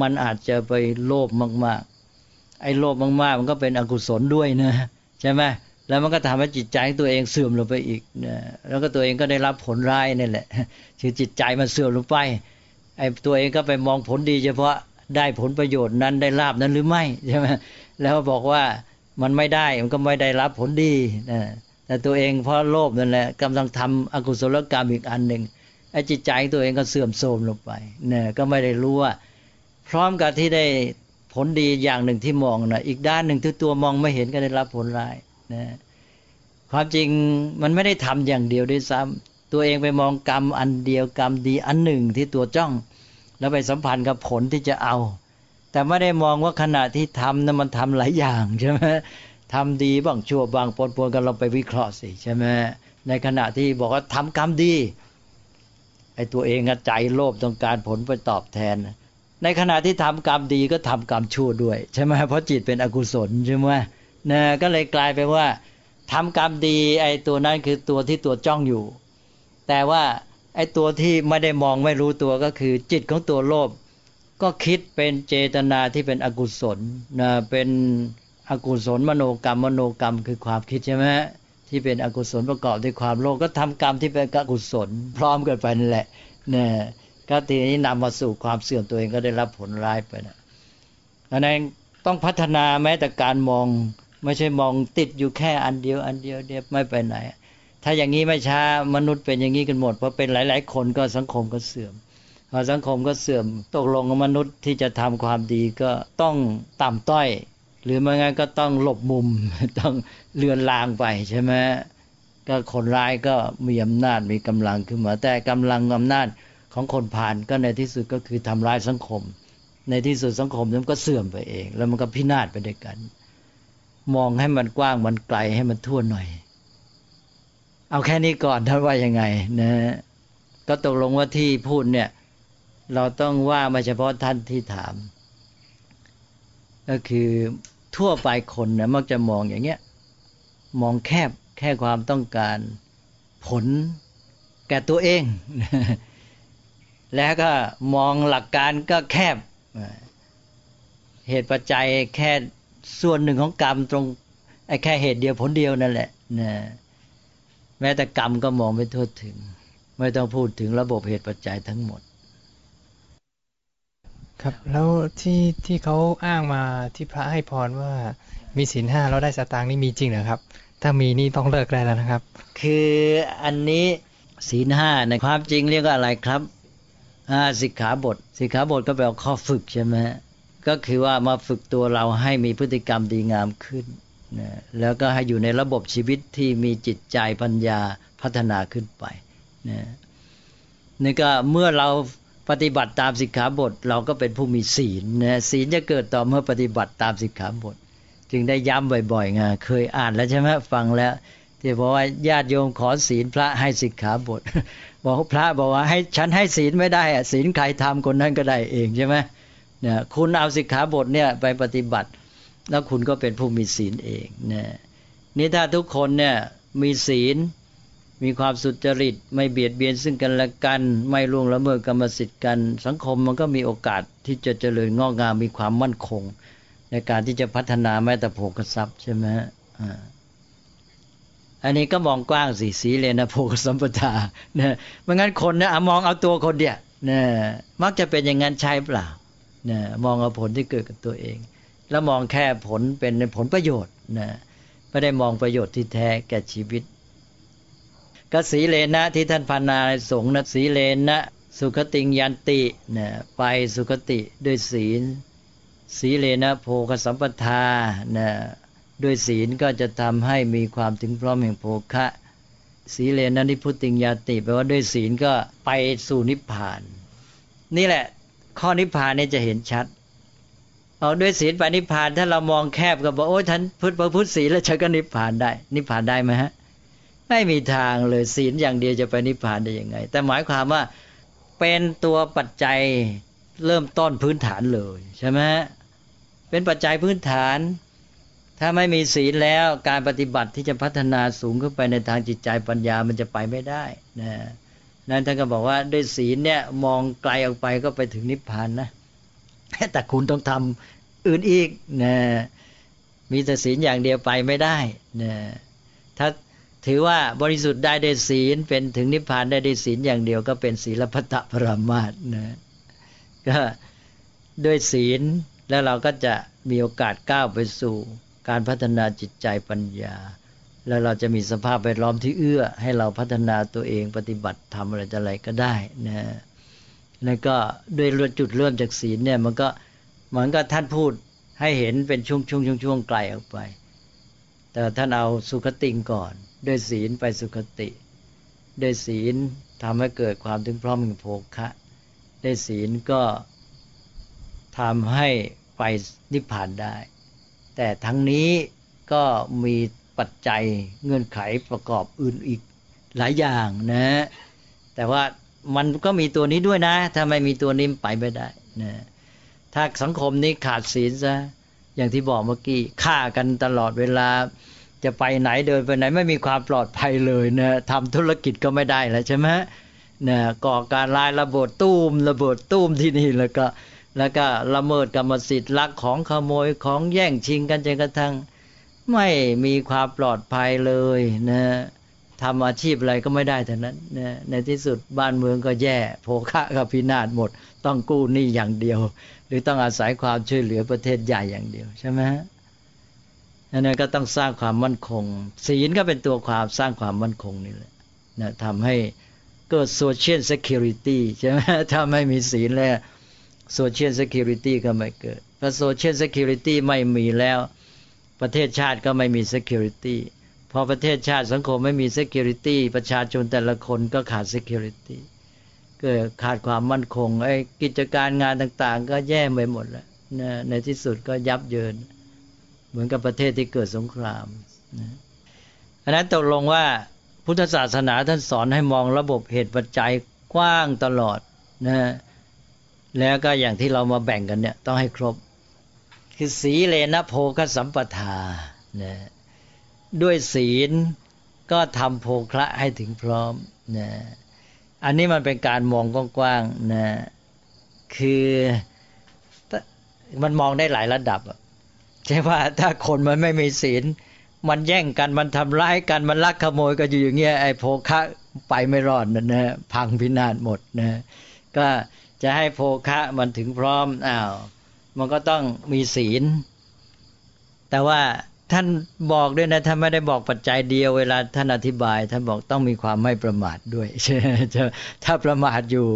มันอาจจะไปโลภมาก ๆ ไอ้โลภมาก ๆ มันก็เป็นอกุศลด้วยนะ ใช่ไหม แล้วมันก็ทำให้จิตใจตัวเองเสื่อมลงไปอีกนะแล้วก็ตัวเองก็ได้รับผลร้ายนี่แหละคือจิตใจมันเสื่อมลงไปไอ้ตัวเองก็ไปมองผลดี เฉพาะได้ผลประโยชน์นั้นได้ลาบนั้นหรือไม่ใช่ไหมแล้วบอกว่ามันไม่ได้มันก็ไม่ได้รับผลดีนะแต่ตัวเองเพราะโลภนั่นแหละกำลังทำอกุศลกรรมอีกอันหนึ่งไอ้จิตใจตัวเองก็เสื่อมโทรมลงไปเนี่ยก็ไม่ได้รู้ว่า พร้อมกับที่ได้ผลดีอย่างหนึ่งที่มองนะอีกด้านหนึ่งที่ตัวมองไม่เห็นก็ได้รับผลร้าย นะความจริงมันไม่ได้ทำอย่างเดียวด้วยซ้ำตัวเองไปมองกรรมอันเดียวกรรมดีอันหนึ่งที่ตัวจ้อง แล้วไปสัมพันธ์กับผลที่จะเอา แต่ไม่ได้มองว่าขณะที่ทำนั้นมันทำหลายอย่างใช่ไหมทำดีบ้างชั่วบางปนปนกันเราไปวิเคราะห์สิใช่ไหมในขณะที่บอกว่าทำกรรมดีไอ้ตัวเองใจโลภต้องการผลไปตอบแทน ในขณะที่ทำกรรมดีก็ทำกรรมชั่วด้วย ใช่ไหมเพราะจิตเป็นอกุศลใช่ไหม นะก็เลยกลายไปว่าทำกรรมดีไอ้ตัวนั้นคือตัวที่ตัวจ้องอยู่ แต่ว่าไอ้ตัวที่ไม่ได้มองไม่รู้ตัวก็คือ จิตของตัวโลภก็คิดเป็นเจตนาที่เป็นอกุศลนะเป็นอกุศลมโนกรรมมโนกรรมคือความคิดใช่ไหมที่เป็นอกุศลประกอบด้วยความโลภก็ทำกรรมที่เป็นอกุศล พร้อมกันไปนั่นแหละเนี่ยก็ทีนี้นำมาสู่ความเสื่อมตัวเองก็ได้รับผลร้ายไปนะอันนั้นต้องพัฒนาแม้แต่การมอง ไม่ใช่มองติดอยู่แค่อันเดียว อันเดียวเดียวไม่ไปไหน ถ้าอย่างนี้ไม่ช้ามนุษย์เป็นอย่างนี้กันหมดเพราะเป็นหลาย ๆ คนก็สังคมก็เสื่อมพอสังคมก็เสื่อมตกลงมนุษย์ที่จะทำความดีก็ต้องต่ำต้อย หรือไม่งั้นก็ต้องหลบมุมต้องเลือนลางไปใช่ไหมก็คนร้ายก็มีอำนาจมีกำลังขึ้นมาแต่กำลังอำนาจของคนผ่านก็ในที่สุดก็คือทำร้ายสังคม ในที่สุดสังคมนั้นก็เสื่อมไปเอง แล้วมันก็พินาศไปด้วยกัน มองให้มันกว้างมันไกลให้มันทั่วหน่อย เอาแค่นี้ก่อนท่านว่ายังไงนะก็ตกลงว่าที่พูดเนี่ย เราต้องว่าไม่เฉพาะท่านที่ถาม ก็คือทั่วไปคนนะมักจะมองอย่างเงี้ย มองแคบแค่ความต้องการผลแก่ตัวเอง แล้วก็มองหลักการก็แคบ เหตุปัจจัยแค่ ส่วนหนึ่งของกรรมตรงไอ้แค่เหตุเดียวผลเดียวนั่นแหละนะแม้แต่กรรมก็มองไม่ทั่วถึง ไม่ต้องพูดถึงระบบเหตุปัจจัยทั้งหมด ครับ แล้วที่ที่เขาอ้างมาที่พระให้พรว่ามีศีลห้าแล้วได้สตางค์นี่มีจริงเหรอครับ ถ้ามีนี่ต้องเลิกได้แล้วนะครับ คืออันนี้ศีลห้าในความจริงเรียกว่าอะไรครับอ่าสิกขาบทสิกขาบทก็แปลว่าข้อฝึกใช่ไหม ก็คือว่ามาฝึกตัวเราให้มีพฤติกรรมดีงามขึ้นนะแล้วก็ให้อยู่ในระบบชีวิตที่มีจิตใจปัญญาพัฒนาขึ้นไปนะนี่ก็เมื่อเราปฏิบัติตามสิกขาบท เราก็เป็นผู้มีศีลนะศีลจะเกิดต่อเมื่อปฏิบัติตามสิกขาบท จึงได้ย้ำบ่อยๆไงเคยอ่านแล้วใช่ไหมฟังแล้วที่บอกว่าญาติโยมขอศีลพระให้สิกขาบท บอกพระบอกว่าให้ฉันให้ศีลไม่ได้อะศีลใครทำคนนั้นก็ได้เองใช่ไหม นี่ยคุณเอาสิกขาบทเนี่ยไปปฏิบัติ แล้วคุณก็เป็นผู้มีศีลเองเนี่ยนี่ถ้าทุกคนเนี่ยมีศีลมีความสุจริต ไม่เบียดเบียนซึ่งกันและกัน ไม่ล่วงละเมิดกรรมสิทธิ์กัน สังคมมันก็มีโอกาสที่จะเจริญงอกงามมีความมั่นคง ในการที่จะพัฒนาแม้แต่โภกทรัพย์ใช่ไหมอ่าอันนี้ก็มองกว้างสิสีเลยนะโภกสัมปทาเนี่ยไม่งั้นคนเนี่ยมองเอาตัวคนเดียวเนี่ยมักจะเป็นอย่างนั้นใช่เปล่า นี่ยมองเอาผลที่เกิดกับตัวเอง แล้วมองแค่ผลเป็นผลประโยชน์นะไม่ได้มองประโยชน์ที่แท้แก่ชีวิตกสีเลนะที่ท่านพานาสงนะสีเลนะสุขติงยันตินะไปสุขติด้วยศีล สีเลนะโภคสัมปทานะด้วยศีลก็จะทำให้มีความถึงพร้อมแห่งโภคะ สีเลนะนิพุติงยาติแปลว่าด้วยศีลก็ไปสู่นิพพาน นี่แหละ ข้อนิพพานเนี่ยจะเห็นชัดเอาด้วยศีลไปนิพพานถ้าเรามองแคบก็บอกโอ้ยท่านพุทธพระพุทธศีลแล้วฉันก็นิพพานได้ นิพพานได้ไหมฮะ ไม่มีทางเลยศีลอย่างเดียวจะไปนิพพานได้ยังไง แต่หมายความว่าเป็นตัวปัจจัยเริ่มต้นพื้นฐานเลยใช่ไหมเป็นปัจจัยพื้นฐาน ถ้าไม่มีศีลแล้วการปฏิบัติที่จะพัฒนาสูงขึ้นไปในทางจิตใจปัญญามันจะไปไม่ได้นะ นั้นท่านก็บอกว่าด้วยศีลเนี่ยมองไกลออกไปก็ไปถึงนิพพานนะแต่คุณต้องทำอื่นอีกนะมีแต่ศีลอย่างเดียวไปไม่ได้นะถ้าถือว่าบริสุทธิ์ได้ด้วยศีลเป็นถึงนิพพานได้ด้วยศีลอย่างเดียวก็เป็นศีลพัตตปรามาสนะก็ด้วยศีลแล้วเราก็จะมีโอกาสก้าวไปสู่การพัฒนาจิตใจปัญญา แล้วเราจะมีสภาพแวดล้อมที่เอื้อ ให้เราพัฒนาตัวเองปฏิบัติทำอะไรจะอะไรก็ได้นะแล้วก็ด้วยจุดเริ่มจากศีลเนี่ยมันก็เหมือนกับท่านพูดให้เห็นเป็นช่วงช่วงช่วงช่วงไกลออกไป แต่ท่านเอาสุขติงก่อน ด้วยศีลไปสุคติ ด้วยศีลทำให้เกิดความถึงพร้อมแห่งโภคะ ด้วยศีลก็ทำให้ไปนิพพานได้ แต่ทั้งนี้ก็มี ปัจจัยเงื่อนไขประกอบอื่นอีกหลายอย่างนะ แต่ว่ามันก็มีตัวนี้ด้วยนะ ถ้าไม่มีตัวนี้ไปไม่ได้นะถ้าสังคมนี้ขาดศีลซะอย่างที่บอกเมื่อกี้ฆ่ากันตลอดเวลา จะไปไหนเดินไปไหนไม่มีความปลอดภัยเลยนะทำธุรกิจก็ไม่ได้แล้วใช่ไหมนะก่อการลายระเบิดตู้มระเบิดตู้มที่นี่แล้วก็แล้วก็ละเมิดกรรมสิทธิ์ลักของขโมยของแย่งชิงกันจนกระทั่ง ไม่มีความปลอดภัยเลยนะทำอาชีพอะไรก็ไม่ได้แต่นั้นนะในที่สุดบ้านเมืองก็แย่โภคะก็พินาศหมด ต้องกู้หนี้อย่างเดียว หรือต้องอาศัยความช่วยเหลือประเทศใหญ่อย่างเดียวใช่ไหมอันนั้นก็ต้องสร้างความมั่นคง ศีลก็เป็นตัวความสร้างความมั่นคงนี่แหละนะทำให้เกิด social security ใช่ไหมถ้าไม่มีศีลแล้ว social security ก็ไม่เกิดพอ social security ไม่มีแล้ว ประเทศชาติก็ไม่มี security พอประเทศชาติสังคมไม่มี security ประชาชนแต่ละคนก็ขาด security เกิดขาดความมั่นคงไอ้กิจการงานต่างๆ ก็แย่ไปหมดแล้วนะในที่สุดก็ยับเยิน เหมือนกับประเทศที่เกิดสงครามนะอันนั้นตกลงว่าพุทธศาสนาท่านสอนให้มองระบบเหตุปัจจัยกว้างตลอดนะแล้วก็อย่างที่เรามาแบ่งกันเนี่ยต้องให้ครบ คือสีเลนะโพคสัมปทานะด้วยศีลก็ทำโภคะให้ถึงพร้อมนะอันนี้มันเป็นการมองกว้างๆนะคือมันมองได้หลายระดับใช่ว่าถ้าคนมันไม่มีศีล มันแย่งกันมันทำร้ายกันมันลักขโมยก็อยู่อย่างเงี้ยไอ้โภคะไปไม่รอดนะนะพังพินาศหมดนะก็จะให้โภคะมันถึงพร้อมอ้าว มันก็ต้องมีศีล แต่ว่าท่านบอกด้วยนะท่านไม่ได้บอกปัจจัยเดียวเวลาท่านอธิบาย ท่านบอกต้องมีความไม่ประมาทด้วยถ้าประมาทอยู่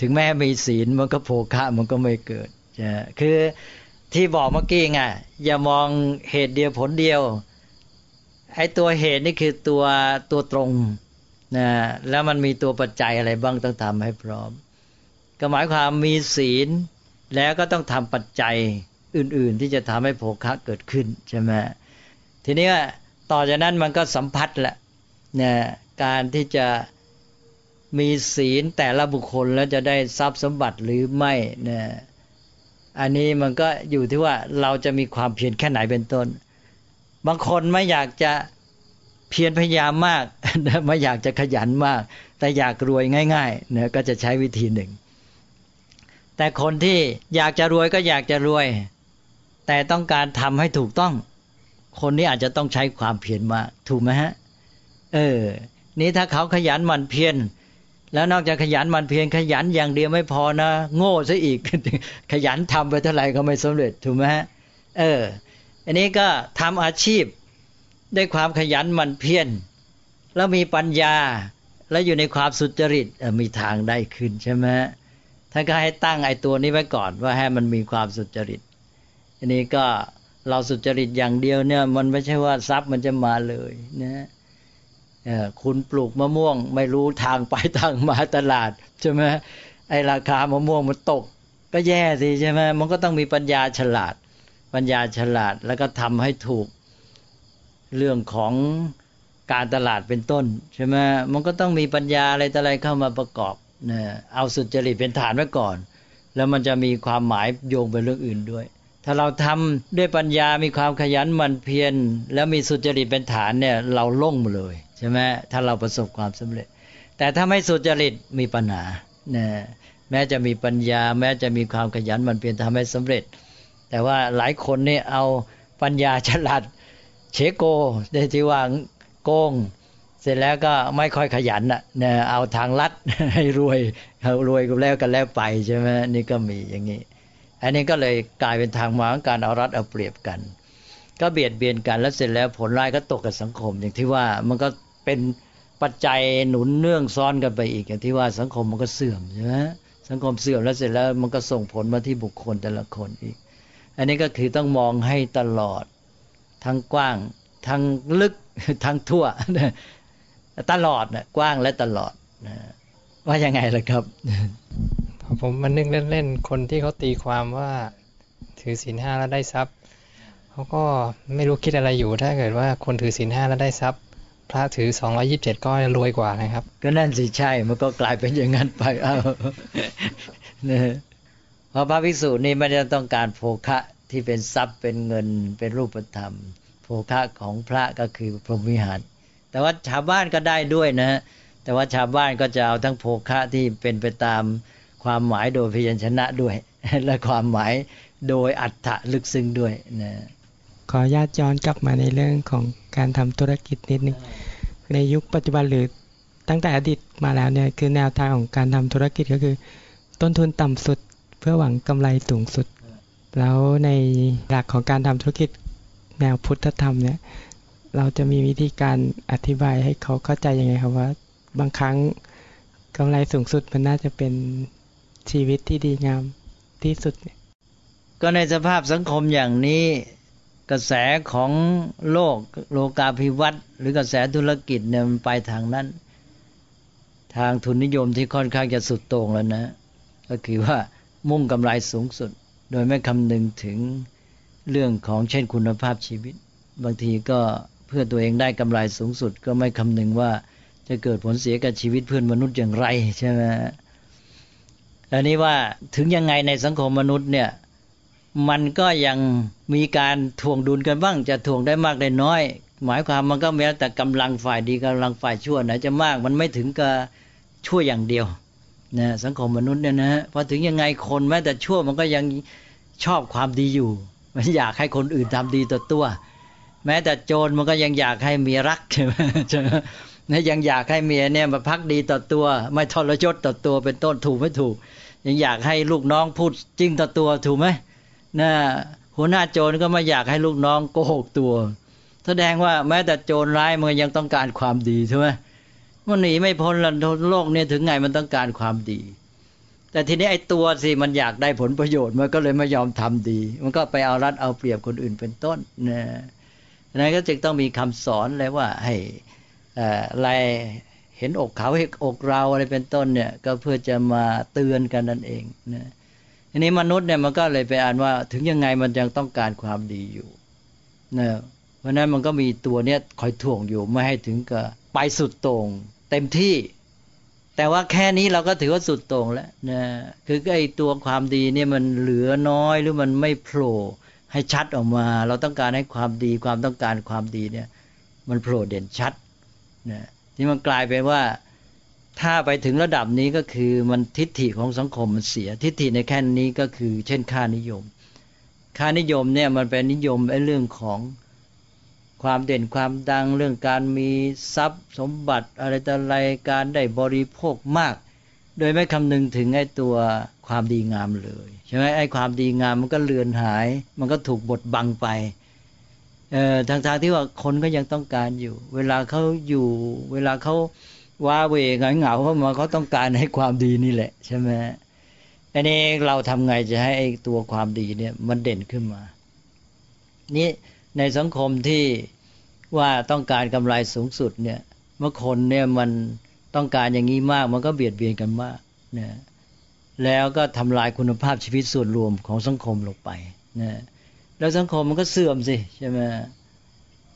ถึงแม้มีศีลมันก็โภคะมันก็ไม่เกิดคือที่บอกเมื่อกี้ไงอย่ามองเหตุเดียวผลเดียวไอ้ตัวเหตุนี่คือตัวตัวตรงนะแล้วมันมีตัวปัจจัยอะไรบ้างต้องทำให้พร้อม ก็หมายความมีศีล แล้วก็ต้องทำปัจจัยอื่น ๆ ที่จะทำให้โภคะเกิดขึ้นใช่ไหมทีนี้ต่อจากนั้นมันก็สัมพัทธ์แหละนะการที่จะมีศีลแต่ละบุคคลแล้วจะได้ทรัพย์สมบัติหรือไม่นะอันนี้มันก็อยู่ที่ว่าเราจะมีความเพียรแค่ไหนเป็นต้น บางคนไม่อยากจะเพียรพยายามมากไม่อยากจะขยันมาก แต่อยากรวยง่ายๆเนี่ยก็จะใช้วิธีหนึ่ง แต่คนที่อยากจะรวยก็อยากจะรวย แต่ต้องการทำให้ถูกต้อง คนนี้อาจจะต้องใช้ความเพียรมากถูกไหมฮะ เออ นี้ถ้าเขาขยันหมั่นเพียรแล้วนอกจากขยันมันเพียรขยันอย่างเดียวไม่พอนะ โง่ซะอีก ขยันทำไปเท่าไหร่ก็ไม่สำเร็จถูกไหมฮะเออ อันนี้ก็ทำอาชีพด้วยความขยันมันเพียรแล้วมีปัญญา แล้วอยู่ในความสุจริตมีทางได้ขึ้นใช่ไหม ท่านก็ให้ตั้งไอ้ตัวนี้ไว้ก่อนว่าให้มันมีความสุจริต อันนี้ก็เราสุจริตอย่างเดียวเนี่ย มันไม่ใช่ว่าทรัพย์มันจะมาเลยนะคุณปลูกมะม่วง ไม่รู้ทางไปทางมาตลาดใช่ไหมไอ้ราคามะม่วงมันตก ก็แย่สิใช่ไหมมันก็ต้องมีปัญญาฉลาด ปัญญาฉลาดแล้วก็ทำให้ถูกเรื่องของการตลาดเป็นต้นใช่ไหมมันก็ต้องมีปัญญาอะไรต่ออะไรเข้ามาประกอบ นะเอาสุจริตเป็นฐานไว้ก่อน แล้วมันจะมีความหมายโยงไปเรื่องอื่นด้วย ถ้าเราทำด้วยปัญญามีความขยันมันเพียรแล้วมีสุจริตเป็นฐานเนี่ยเราล่งเลยใช่ไหมถ้าเราประสบความสำเร็จ แต่ถ้าไม่สุจริตมีปัญหานะแม้จะมีปัญญา แม้จะมีความขยันมันเพียรทำให้สำเร็จ แต่ว่าหลายคนเนี่ยเอาปัญญาฉลาดเชโกได้ที่ว่าโกง เสร็จแล้วก็ไม่ค่อยขยันอะเนี่ยเอาทางลัดให้รวยเอารวยก็แล้วกันแล้วไปใช่ไหมนี่ก็มีอย่างนี้ อันนี้ก็เลยกลายเป็นทางมาของการเอารัดเอาเปรียบกัน ก็เบียดเบียนกันแล้วเสร็จแล้วผลร้ายก็ตกกับสังคม อย่างที่ว่ามันก็เป็นปัจจัยหนุนเนื่องซ้อนกันไปอีก อย่างที่ว่าสังคมมันก็เสื่อมใช่ไหมสังคมเสื่อมแล้วเสร็จแล้วมันก็ส่งผลมาที่บุคคลแต่ละคนอีก อันนี้ก็คือต้องมองให้ตลอดทั้งกว้างทั้งลึกทั้งทั่ว ตลอดนะกว้างและตลอดนะว่ายังไงล่ะครับผมมันนึกเล่นๆ คนที่เขาตีความว่าถือศีลห้าแล้วได้ทรัพย์เขาก็ไม่รู้คิดอะไรอยู่ถ้าเกิดว่าคนถือศีลห้าแล้วได้ทรัพย์ พระถือสองร้อยิบเจ็ดก็รวยกว่านะครับ ก็นั่นสิใช่มันก็กลายเป็นอย่างนั้นไปเอาเนี่ยเพราะพระภิกษุนี่ไม่ได้ต้องการโภคะที่เป็นทรัพย์เป็นเงินเป็นรูปธรรม โภคะของพระก็คือพรหมวิหาร แต่ว่าชาวบ้านก็ได้ด้วยนะแต่ว่าชาวบ้านก็จะเอาทั้งโภคะที่เป็นไปตามความหมายโดยพยัญชนะด้วย และความหมายโดยอัฏฐะลึกซึ้งด้วยนะขอญาติย้อนกลับมาในเรื่องของการทำธุรกิจนิดนึงในยุคปัจจุบันหรือตั้งแต่อดีตมาแล้วเนี่ยคือแนวทางของการทำธุรกิจก็คือ ต้นทุนต่ำสุดเพื่อหวังกำไรสูงสุด แล้วในหลักของการทำธุรกิจแนวพุทธธรรมเนี่ย เราจะมีวิธีการอธิบายให้เขาเข้าใจยังไงครับว่า บางครั้งกำไรสูงสุดมันน่าจะเป็นชีวิตที่ดีงามที่สุด ก็ในสภาพสังคมอย่างนี้กระแสของโลกโลกาภิวัตน์หรือกระแสธุรกิจเนี่ยมันไปทางนั้น ทางทุนนิยมที่ค่อนข้างจะสุดโต่งแล้วนะ ก็คือว่ามุ่งกำไรสูงสุด โดยไม่คำนึงถึงเรื่องของเช่นคุณภาพชีวิต บางทีก็ เพื่อตัวเองได้กำไรสูงสุด ก็ไม่คำนึงว่าจะเกิดผลเสียกับชีวิตเพื่อนมนุษย์อย่างไรใช่ไหมอันนี้ว่าถึงยังไงในสังคมมนุษย์เนี่ยมันก็ยังมีการทวงดุลกันบ้าง จะทวงได้มากได้น้อย หมายความมันก็แม้แต่กำลังฝ่ายดีกำลังฝ่ายชั่วไหนจะมากมันไม่ถึงกับชั่วอย่างเดียวนะสังคมมนุษย์เนี่ยนะพอถึงยังไงคนแม้แต่ชั่วมันก็ยังชอบความดีอยู่ มันอยากให้คนอื่นทำดีต่อตัว แม้แต่โจรมันก็ยังอยากให้เมียรักใช่ไหมนะยังอยากให้เมียเนี่ยมาพักดีต่อตัว ไม่ทรยศต่อตัวเป็นต้นถูกไม่ถูก ยังอยากให้ลูกน้องพูดจริงต่อตัวถูกไหมนะหัวหน้าโจรก็ไม่อยากให้ลูกน้องโกหกตัว แสดงว่าแม้แต่โจรร้ายมันยังต้องการความดีใช่ไหมมันหนีไม่พ้นละโลกเนี่ยถึงไงมันต้องการความดี แต่ทีนี้ไอ้ตัวสิมันอยากได้ผลประโยชน์มันก็เลยไม่ยอมทำดี มันก็ไปเอารัดเอาเปรียบคนอื่นเป็นต้นนะ นั้นก็จึงต้องมีคำสอนเลยว่าให้อะไรเห็นอกเขาเห็นอกเราอะไรเป็นต้นเนี่ย ก็เพื่อจะมาเตือนกันนั่นเองนะทีนี้มนุษย์เนี่ยมันก็เลยไปอ่านว่า ถึงยังไงมันยังต้องการความดีอยู่นะเพราะนั้นมันก็มีตัวเนี้ยคอยถ่วงอยู่ไม่ให้ถึงกับไปสุดโต่งเต็มที่ แต่ว่าแค่นี้เราก็ถือว่าสุดโต่งแล้วนะคือไอ้ตัวความดีเนี่ยมันเหลือน้อยหรือมันไม่โผล่ ให้ชัดออกมา เราต้องการให้ความดีความต้องการความดีเนี่ย มันโผล่เด่นชัดนะที่มันกลายเป็นว่าถ้าไปถึงระดับนี้ก็คือมันทิฏฐิของสังคมมันเสีย ทิฏฐิในแค่นี้ก็คือ เช่นค่านิยม ค่านิยมเนี่ยมันเป็นนิยมไอ้เรื่องของความเด่นความดังเรื่องการมีทรัพย์สมบัติอะไรต่ออะไรการได้บริโภคมาก โดยไม่คำนึงถึงไอ้ตัว ความดีงามเลยใช่ไหมไอ้ความดีงามมันก็เลือนหาย มันก็ถูกบดบังไปเอ่อทางทางที่ว่าคนก็ยังต้องการอยู่ เวลาเขาอยู่ เวลาเขาว้าเวงเหงาเข้ามาเขาต้องการให้ความดีนี่แหละ ใช่ไหมอันนี้เราทำไงจะให้ไอ้ตัวความดีเนี่ย มันเด่นขึ้นมา นี่ในสังคมที่ว่าต้องการกำไรสูงสุดเนี่ยเมื่อคนเนี่ยมันต้องการอย่างนี้มาก มันก็เบียดเบียนกันมากนะ แล้วก็ทำลายคุณภาพชีวิตส่วนรวมของสังคมลงไปนะแล้วสังคมมันก็เสื่อมสิใช่ไหม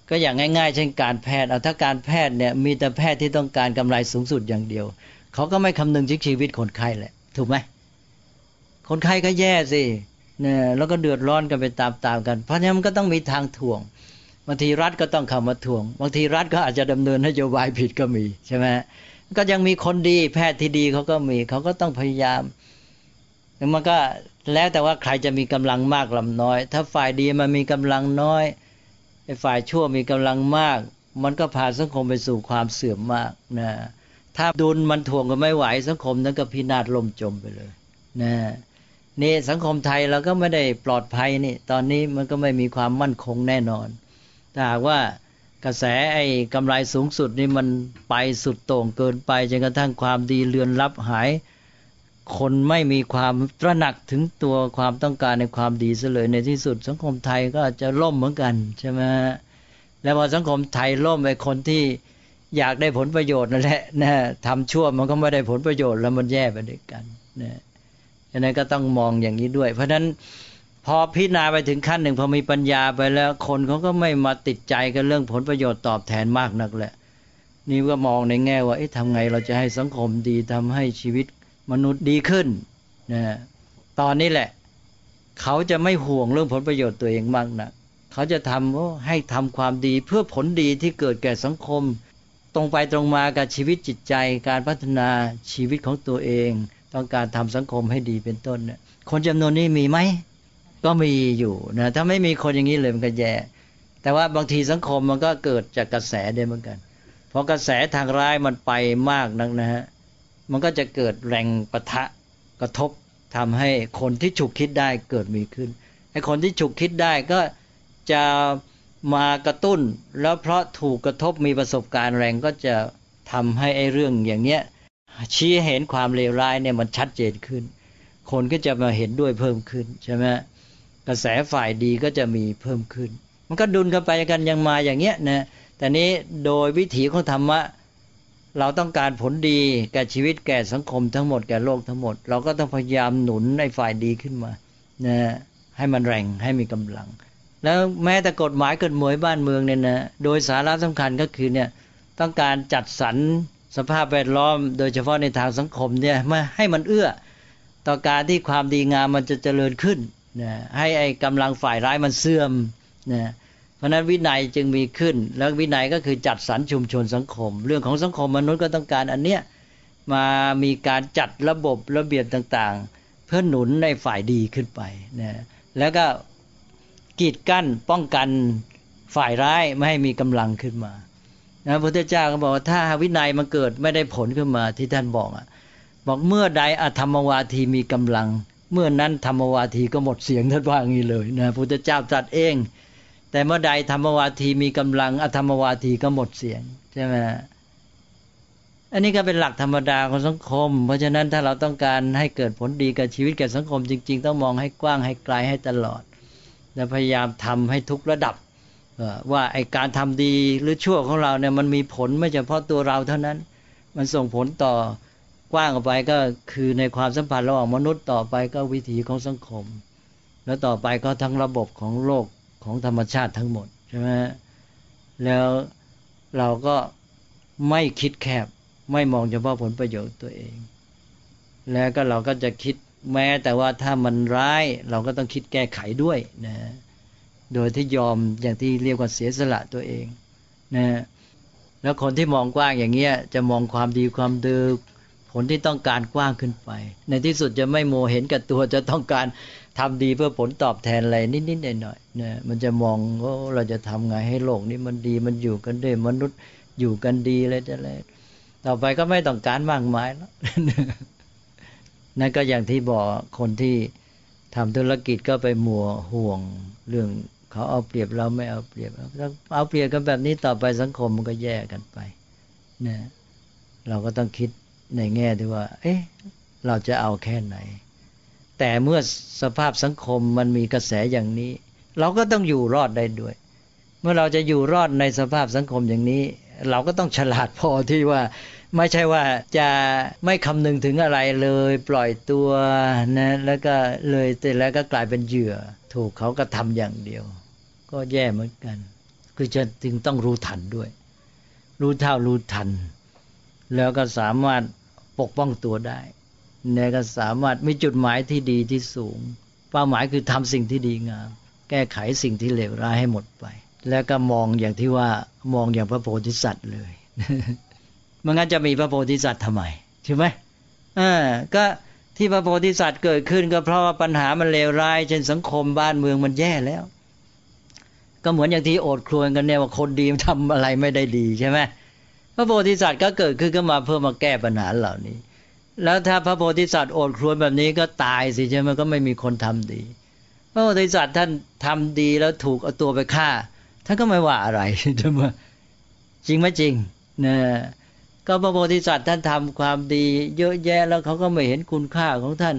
ก็อย่างง่ายๆ เช่นการแพทย์เอาถ้าการแพทย์เนี่ยมีแต่แพทย์ที่ต้องการกำไรสูงสุดอย่างเดียว เขาก็ไม่คำนึงถึงชีวิตคนไข้แหละ ถูกไหมคนไข้ก็แย่สิเนี่ยแล้วก็เดือดร้อนกันไปตามๆกัน เพราะฉะนั้นมันก็ต้องมีทางถ่วงบางทีรัฐก็ต้องเข้ามาถ่วงบางทีรัฐก็อาจจะดำเนินนโยบายผิดก็มีใช่ไหมก็ยังมีคนดีแพทย์ที่ดีเขาก็มีเขาก็ต้องพยายาม มันก็แล้วแต่ว่าใครจะมีกำลังมากลำน้อย ถ้าฝ่ายดีมันมีกำลังน้อยไอ้ฝ่ายชั่วมีกำลังมาก มันก็พาสังคมไปสู่ความเสื่อมมากนะถ้าดุลมันถ่วงกันไม่ไหวสังคมนั้นก็พินาศล่มจมไปเลยนะนี่สังคมไทยเราก็ไม่ได้ปลอดภัยนี่ ตอนนี้มันก็ไม่มีความมั่นคงแน่นอนถ้าหากว่ากระแสไอ้กำไรสูงสุดนี่มันไปสุดโต่งเกินไปจนกระทั่งความดีเลือนลับหาย คนไม่มีความตระหนักถึงตัวความต้องการในความดีเลยในที่สุด สังคมไทยก็จะล่มเหมือนกันใช่ไหมแล้วพอสังคมไทยล่มไปคนที่อยากได้ผลประโยชน์นั่นแหละนะทำชั่วมันก็ไม่ได้ผลประโยชน์แล้วมันแย่ไปด้วยกันนะฉะนั้นก็ต้องมองอย่างนี้ด้วย เพราะฉะนั้นพอพิจารณาไปถึงขั้นหนึ่งพอมีปัญญาไปแล้ว คนเขาก็ไม่มาติดใจกันเรื่องผลประโยชน์ตอบแทนมากนักแหละนี่ก็มองในแง่ว่าเอ๊ะทำไงเราจะให้สังคมดีทำให้ชีวิต มนุษย์ดีขึ้นนะตอนนี้แหละ เขาจะไม่ห่วงเรื่องผลประโยชน์ตัวเองมากนะเขาจะทำให้ทำความดีเพื่อผลดีที่เกิดแก่สังคม ตรงไปตรงมากับชีวิตจิตใจ การพัฒนาชีวิตของตัวเอง ต้องการทำสังคมให้ดีเป็นต้นเนี่ยคนจำนวนนี้มีไหมก็มีอยู่นะถ้าไม่มีคนอย่างนี้เลยมันก็แย่แต่ว่าบางทีสังคมมันก็เกิดจากกระแสได้เหมือนกัน เพอกระแสทางร้ายมันไปมากนักนะฮะ มันก็จะเกิดแรงปะทะกระทบทำให้คนที่ฉุกคิดได้เกิดมีขึ้นไอ้คนที่ฉุกคิดได้ก็จะมากระตุ้น แล้วเพราะถูกกระทบมีประสบการณ์แรงก็จะทำให้ไอ้เรื่องอย่างเนี้ยชี้เห็นความเลวร้ายเนี่ยมันชัดเจนขึ้น คนก็จะมาเห็นด้วยเพิ่มขึ้นใช่ไหมกระแสฝ่ายดีก็จะมีเพิ่มขึ้น มันก็ดุลกันไปกันยังมาอย่างเงี้ยนะแต่นี้โดยวิถีของธรรมะ เราต้องการผลดีแก่ชีวิตแก่สังคมทั้งหมดแก่โลกทั้งหมด เราก็ต้องพยายามหนุนในฝ่ายดีขึ้นมานะให้มันแรงให้มีกำลัง แล้วแม้แต่กฎหมายกฎหมายบ้านเมืองเนี่ยนะโดยสาระสำคัญก็คือเนี่ยต้องการจัดสรรสภาพแวดล้อม โดยเฉพาะในทางสังคมเนี่ยมาให้มันเอื้อ ต่อการที่ความดีงามมันจะเจริญขึ้นนะให้ไอ้กำลังฝ่ายร้ายมันเสื่อมนะ เพราะนั้นวินัยจึงมีขึ้น แล้ววินัยก็คือจัดสรรชุมชนสังคม เรื่องของสังคมมนุษย์ก็ต้องการอันเนี้ยมามีการจัดระบบระเบียบต่างๆ เพื่อหนุนในฝ่ายดีขึ้นไปนะแล้วก็กีดกั้นป้องกันฝ่ายร้ายไม่ให้มีกำลังขึ้นมานะพระพุทธเจ้าก็บอกว่าถ้าวินัยมันเกิดไม่ได้ผลขึ้นมาที่ท่านบอกอะบอกเมื่อใดอธรรมวาทีมีกำลัง เมื่อนั้นธรรมวาทีก็หมดเสียงท่านว่างี้เลยนะพระพุทธเจ้าตรัสเอง แต่เมื่อใดธรรมวาทีมีกำลังอธรรมวาทีก็หมดเสียงใช่ไหมอันนี้ก็เป็นหลักธรรมดาของสังคม เพราะฉะนั้นถ้าเราต้องการให้เกิดผลดีกับชีวิตแก่สังคมจริง ๆ ต้องมองให้กว้างให้ไกลให้ตลอด และพยายามทำให้ทุกระดับ ว่าไอการทำดีหรือชั่วของเราเนี่ยมันมีผลไม่เฉพาะตัวเราเท่านั้น มันส่งผลต่อกว้างออกไปก็คือในความสัมพันธ์ระหว่างมนุษย์ต่อไปก็วิถีของสังคม แล้วต่อไปก็ทั้งระบบของโลก ของธรรมชาติทั้งหมดใช่ไหมแล้วเราก็ไม่คิดแคบ ไม่มองเฉพาะผลประโยชน์ตัวเอง แล้วก็เราก็จะคิดแม้แต่ว่าถ้ามันร้ายเราก็ต้องคิดแก้ไขด้วยนะโดยที่ยอมอย่างที่เรียกว่าเสียสละตัวเองนะแล้วคนที่มองกว้างอย่างเงี้ยจะมองความดีความดือ ผลที่ต้องการกว้างขึ้นไป ในที่สุดจะไม่โมเห็นกับตัวจะต้องการทำดีเพื่อผลตอบแทนอะไรนิดๆหน่อยๆนะมันจะมองว่าเราจะทำไงให้โลกนี้มันดีมันอยู่กันได้มนุษย์อยู่กันดีอะไรแต่อะไรต่อไปก็ไม่ต้องการมากมายแล้วนั่นก็อย่างที่บอกคนที่ทำธุรกิจก็ไปมัวห่วงเรื่องเขาเอาเปรียบเราไม่เอาเปรียบเอาเปรียบกันแบบนี้ต่อไปสังคมมันก็แย่กันไปนะเราก็ต้องคิด ในแง่ที่ว่า เอ๊ะ เราจะเอาแค่ไหน แต่เมื่อสภาพสังคมมันมีกระแสอย่างนี้ เราก็ต้องอยู่รอดได้ด้วย เมื่อเราจะอยู่รอดในสภาพสังคมอย่างนี้ เราก็ต้องฉลาดพอที่ว่า ไม่ใช่ว่าจะไม่คำนึงถึงอะไรเลย ปล่อยตัวนะแล้วก็เลยแต่แล้วก็กลายเป็นเหยื่อ ถูกเขาก็ทำอย่างเดียว ก็แย่เหมือนกัน คือจะจึงต้องรู้ทันด้วย รู้เท่ารู้ทันแล้วก็สามารถ ปกป้องตัวได้เนี่ยก็สามารถมีจุดหมายที่ดีที่สูง เป้าหมายคือทำสิ่งที่ดีงาม แก้ไขสิ่งที่เลวร้ายให้หมดไป แล้วก็มองอย่างที่ว่ามองอย่างพระโพธิสัตว์เลยมันงั้นจะมีพระโพธิสัตว์ทำไมใช่ไหมอ่าก็ที่พระโพธิสัตว์เกิดขึ้นก็เพราะว่าปัญหามันเลวร้าย เช่นสังคมบ้านเมืองมันแย่แล้ว ก็เหมือนอย่างที่โอดครวญกันเนี่ยว่าคนดีทำอะไรไม่ได้ดีใช่ไหม พระโพธิสัตว์ก็เกิดขึ้นก็มาเพื่อมาแก้ปัญหาเหล่านี้ แล้วถ้าพระโพธิสัตว์โอดครวญแบบนี้ก็ตายสิใช่ไหมก็ไม่มีคนทำดี พระโพธิสัตว์ท่านทำดีแล้วถูกเอาตัวไปฆ่าท่านก็ไม่ว่าอะไรใช่ไหมจริงไหมจริงนะก็พระโพธิสัตว์ท่านทำความดี เยอะแยะแล้วเขาก็ไม่เห็นคุณค่าของท่าน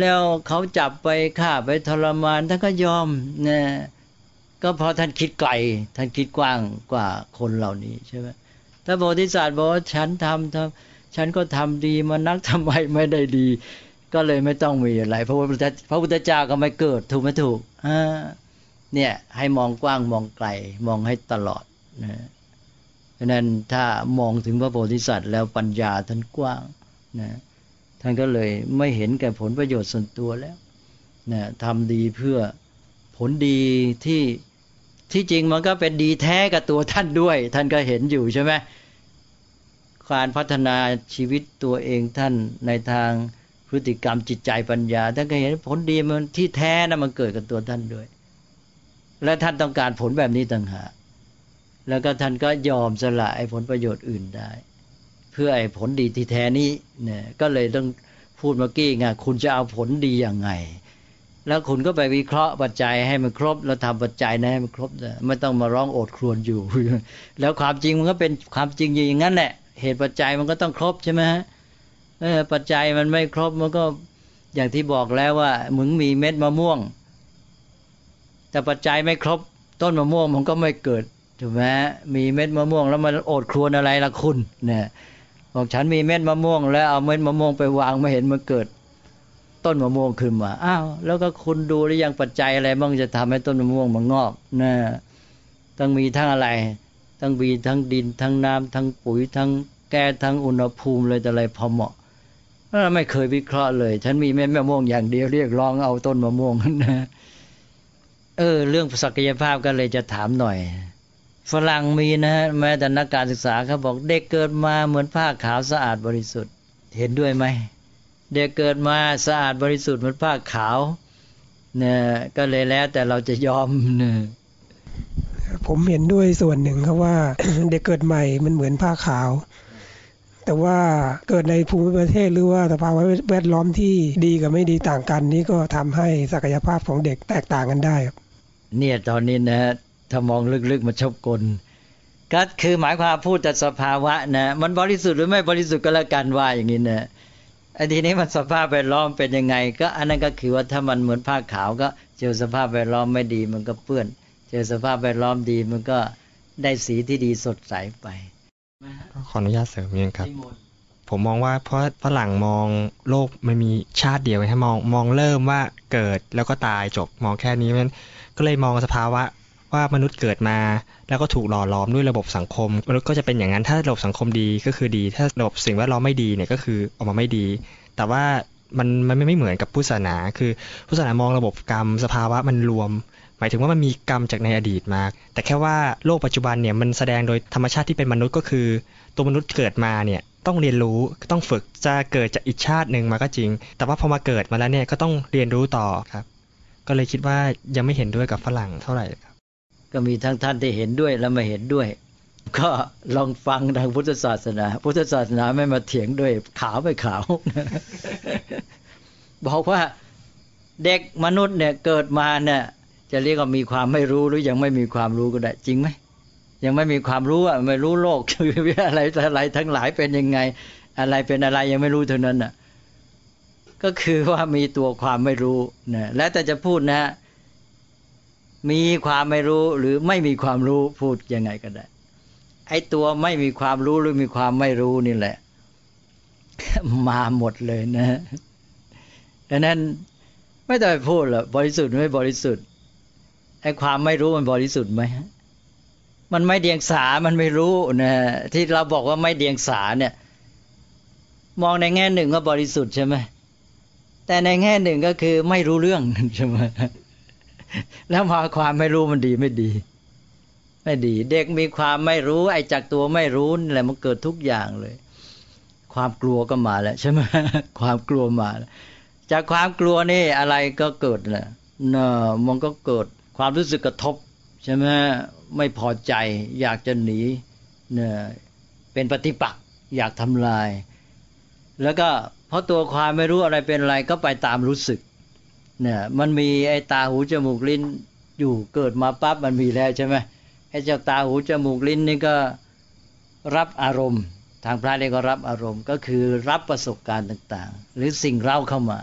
แล้วเขาจับไปฆ่าไปทรมานท่านก็ยอมนะ ก็เพราะท่านคิดไกล ท่านคิดกว้างกว่าคนเหล่านี้ใช่ไหมถ้าโพธิสัตว์บอกว่าฉันทำทำฉันก็ทำดีมานักทำไมไม่ได้ดี ก็เลยไม่ต้องมีอะไรเพราะว่าพระพุทธเจ้าก็ไม่เกิดถูกไหมถูกอ่าเนี่ยให้มองกว้างมองไกลมองให้ตลอดนะเพราะนั้นถ้ามองถึงพระโพธิสัตว์แล้วปัญญาท่านกว้างนะท่านก็เลยไม่เห็นแก่ผลประโยชน์ส่วนตัวแล้วนะทำดีเพื่อผลดีที่ ที่จริงมันก็เป็นดีแท้กับตัวท่านด้วย ท่านก็เห็นอยู่ใช่ไหมการพัฒนาชีวิตตัวเองท่านในทางพฤติกรรมจิตใจปัญญาท่านก็เห็นผลดีมันที่แท้นะมันเกิดกับตัวท่านด้วย และท่านต้องการผลแบบนี้ต่างหากแล้วก็ท่านก็ยอมสละไอ้ผลประโยชน์อื่นได้ เพื่อไอ้ผลดีที่แท้นี้เนี่ยก็เลยต้องพูดเมื่อกี้ไงคุณจะเอาผลดีอย่างไง แล้วคุณก็ไปวิเคราะห์ปัจจัยให้มันครบ แล้วทำปัจจัยนะให้มันครบไม่ต้องมาร้องโอดครวญอยู่ แล้วความจริงมันก็เป็นความจริงอย่างนั้นแหละ เหตุปัจจัยมันก็ต้องครบใช่ไหมฮะปัจจัยมันไม่ครบมันก็อย่างที่บอกแล้วว่ามึงมีเม็ดมะม่วง แต่ปัจจัยไม่ครบ ต้นมะม่วงมันก็ไม่เกิดถูกไหมมีเม็ดมะม่วง แล้วมันโอดครวญอะไรล่ะคุณเนี่ยบอกฉันมีเม็ดมะม่วง แล้วเอาเม็ดมะม่วงไปวางไม่เห็นมันเกิด ต้นมะม่วงขึ้นมา อ้าว แล้วก็คุณดูหรือยังปัจจัยอะไรบ้างจะทำให้ต้นมะม่วงมันงอกนะต้องมีทั้งอะไร ต้องมีทั้งดิน ทั้งน้ำทั้งปุ๋ย ทั้งแก้ทั้งอุณหภูมิเลยแต่อะไรพอเหมาะไม่เคยวิเคราะห์เลย ฉันมีแม่มะม่วงอย่างเดียวเรียกร้องเอาต้นมะม่วงนะ เออ เรื่องศักยภาพก็เลยจะถามหน่อย ฝรั่งมีนะฮะแม้แต่นักการศึกษาเขาบอกเด็กเกิดมาเหมือนผ้าขาวสะอาดบริสุทธิ์ เห็นด้วยไหม เด็กเกิดมาสะอาดบริสุทธิ์เหมือนผ้าขาวเนี่ยก็เลยแล้วแต่เราจะยอมเนี่ยผมเห็นด้วยส่วนหนึ่งครับว่าเด็กเกิดใหม่มันเหมือนผ้าขาว แต่ว่าเกิดในภูมิประเทศหรือว่าสภาวะแวดล้อมที่ดีกับไม่ดีต่างกัน นี่ก็ทำให้ศักยภาพของเด็กแตกต่างกันได้ครับ เนี่ยตอนนี้นะถ้ามองลึกๆมาชบกลก็คือหมายความพูดแต่สภาวะนะมันบริสุทธิ์หรือไม่บริสุทธิ์ก็แล้วกันว่าอย่างนี้นะ ไอ้ทีนี้มันสภาพแวดล้อมเป็นยังไง ก็อันนั้นก็คือว่าถ้ามันเหมือนผ้าขาวก็เจอสภาพแวดล้อมไม่ดีมันก็เปื้อน เจอสภาพแวดล้อมดีมันก็ได้สีที่ดีสดใสไปขออนุญาตเสริมเองครับ ผมมองว่าเพราะฝรั่งมองโลกมันมีชาติเดียวให้มองมองเริ่มว่าเกิดแล้วก็ตายจบมองแค่นี้มันก็เลยมองสภาวะ ว่ามนุษย์เกิดมา แล้วก็ถูกหล่อหลอมด้วยระบบสังคมมนุษย์ก็จะเป็นอย่างนั้นถ้าระบบสังคมดีก็คือดี ถ้าระบบสิ่งแวดล้อมไม่ดีเนี่ยก็คือออกมาไม่ดี แต่ว่ามันมันไม่เหมือนกับพุทธศาสนา คือพุทธศาสนามองระบบกรรมสภาวะมันรวม หมายถึงว่ามันมีกรรมจากในอดีตมา แต่แค่ว่าโลกปัจจุบันเนี่ยมันแสดงโดยธรรมชาติที่เป็นมนุษย์ก็คือ ตัวมนุษย์เกิดมาเนี่ยต้องเรียนรู้ต้องฝึกจะเกิดจากอีกชาติหนึ่งมาก็จริง แต่ว่าพอมาเกิดมาแล้วเนี่ยก็ต้องเรียนรู้ต่อครับ ก็เลยคิดว่ายังไม่เห็นด้วยกับฝรั่งเท่าไหร่ครับ ก็มีทั้งท่านที่เห็นด้วยและไม่เห็นด้วย ก็ลองฟังทางพุทธศาสนา พุทธศาสนาไม่มาเถียงด้วยขาวไม่ขาว บอกว่าเด็กมนุษย์เนี่ยเกิดมาเนี่ยจะเรียกว่ามีความไม่รู้หรือยังไม่มีความรู้ก็ได้ จริงไหมยังไม่มีความรู้อะไม่รู้โลกคืออะไรอะไรทั้งหลายเป็นยังไง อะไรเป็นอะไรยังไม่รู้เท่านั้นอะก็คือว่ามีตัวความไม่รู้นะแล้วแต่จะพูดนะ มีความไม่รู้หรือไม่มีความรู้พูดยังไงก็ได้ ไอ้ตัวไม่มีความรู้หรือมีความไม่รู้นี่แหละ มาหมดเลยนะดังนั้นไม่ต้องไปพูดหรอกบริสุทธิ์ไม่บริสุทธิ์ไอ้ความไม่รู้มันบริสุทธิ์ไหมมันไม่เดียงสา มันไม่รู้นะที่เราบอกว่าไม่เดียงสาเนี่ย มองในแง่หนึ่งก็บริสุทธิ์ใช่ไหมแต่ในแง่หนึ่งก็คือไม่รู้เรื่องใช่ไหม แล้วมาความไม่รู้มันดีไม่ดี ไม่ดี เด็กมีความไม่รู้ ไอ้จากตัวไม่รู้นี่แหละมันเกิดทุกอย่างเลย ความกลัวก็มาแล้วใช่ไหมความกลัวมาแล้วจากความกลัวนี่อะไรก็เกิดแหละเนอะมันก็เกิดความรู้สึกกระทบใช่ไหมไม่พอใจ อยากจะหนีเนี่ยเป็นปฏิปักษ์อยากทำลาย แล้วก็เพราะตัวความไม่รู้อะไรเป็นอะไรก็ไปตามรู้สึก เนี่ยมันมีไอ้ตาหูจมูกลิ้นอยู่เกิดมาปั๊บมันมีแล้วใช่ไหมไอ้เจ้าตาหูจมูกลิ้นนี่ก็รับอารมณ์ ทางพระเรียก็รับอารมณ์ ก็คือรับประสบการณ์ต่างๆ หรือสิ่งเล่าเข้ามา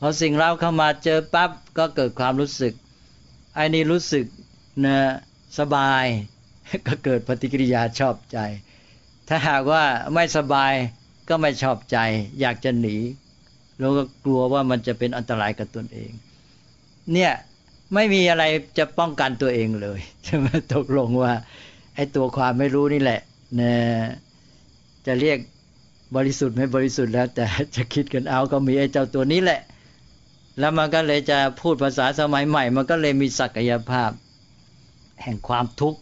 พอสิ่งเล่าเข้ามาเจอปั๊บก็เกิดความรู้สึกไอ้นี่รู้สึกนะสบายก็เกิดปฏิกิริยาชอบใจ ถ้าหากว่าไม่สบายก็ไม่ชอบใจ อยากจะหนี แล้วก็กลัวว่ามันจะเป็นอันตรายกับตนเอง เนี่ยไม่มีอะไรจะป้องกันตัวเองเลยใช่ไหมตกลงว่าไอ้ตัวความไม่รู้นี่แหละนะจะเรียกบริสุทธิ์ไม่บริสุทธิ์แล้ว แต่จะคิดกันเอาก็มีไอ้เจ้าตัวนี้แหละ แล้วมันก็เลยจะพูดภาษาสมัยใหม่ มันก็เลยมีศักยภาพ แห่งความทุกข์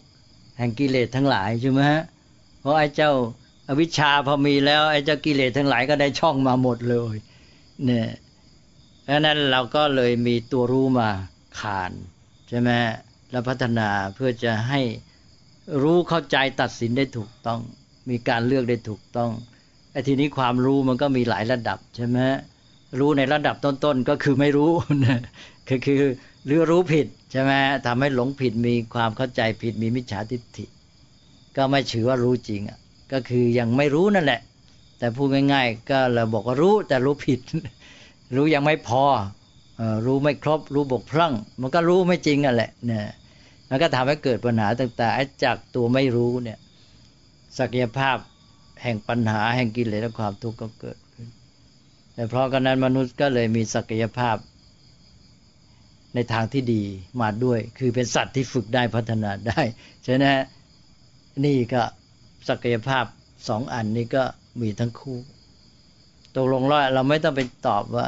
แห่งกิเลสทั้งหลายใช่ไหมฮะเพราะไอ้เจ้าอวิชชาพอมีแล้วไอ้เจ้ากิเลสทั้งหลายก็ได้ช่องมาหมดเลย เนี่ยดังนั้นเราก็เลยมีตัวรู้มาขานใช่ไหมแล้วพัฒนาเพื่อจะให้รู้เข้าใจตัดสินได้ถูกต้อง มีการเลือกได้ถูกต้องไอ้ทีนี้ความรู้มันก็มีหลายระดับใช่ไหมรู้ในระดับต้นๆก็คือไม่รู้คือคือหรือรู้ผิดใช่ไหมทำให้หลงผิดมีความเข้าใจผิดมีมิจฉาทิฏฐิ ก็ไม่ถือว่ารู้จริงอะก็คือยังไม่รู้นั่นแหละ แต่พูดง่ายๆ ก็เราบอกว่ารู้แต่รู้ผิด รู้ยังไม่พอรู้ไม่ครบ รู้บกพร่อง มันก็รู้ไม่จริงอะแหละเนี่ยมันก็ทำให้เกิดปัญหาต่างๆจากตัวไม่รู้เนี่ยศักยภาพแห่งปัญหาแห่งกิเลสและความทุกข์ก็เกิดขึ้นแต่เพราะกันนั้นมนุษย์ก็เลยมีศักยภาพในทางที่ดีมาด้วย คือเป็นสัตว์ที่ฝึกได้พัฒนาได้ ฉะนั้นนี่ก็ศักยภาพสองอันนี้ก็ มีทั้งคู่ตกลงแล้วเราไม่ต้องไปตอบว่า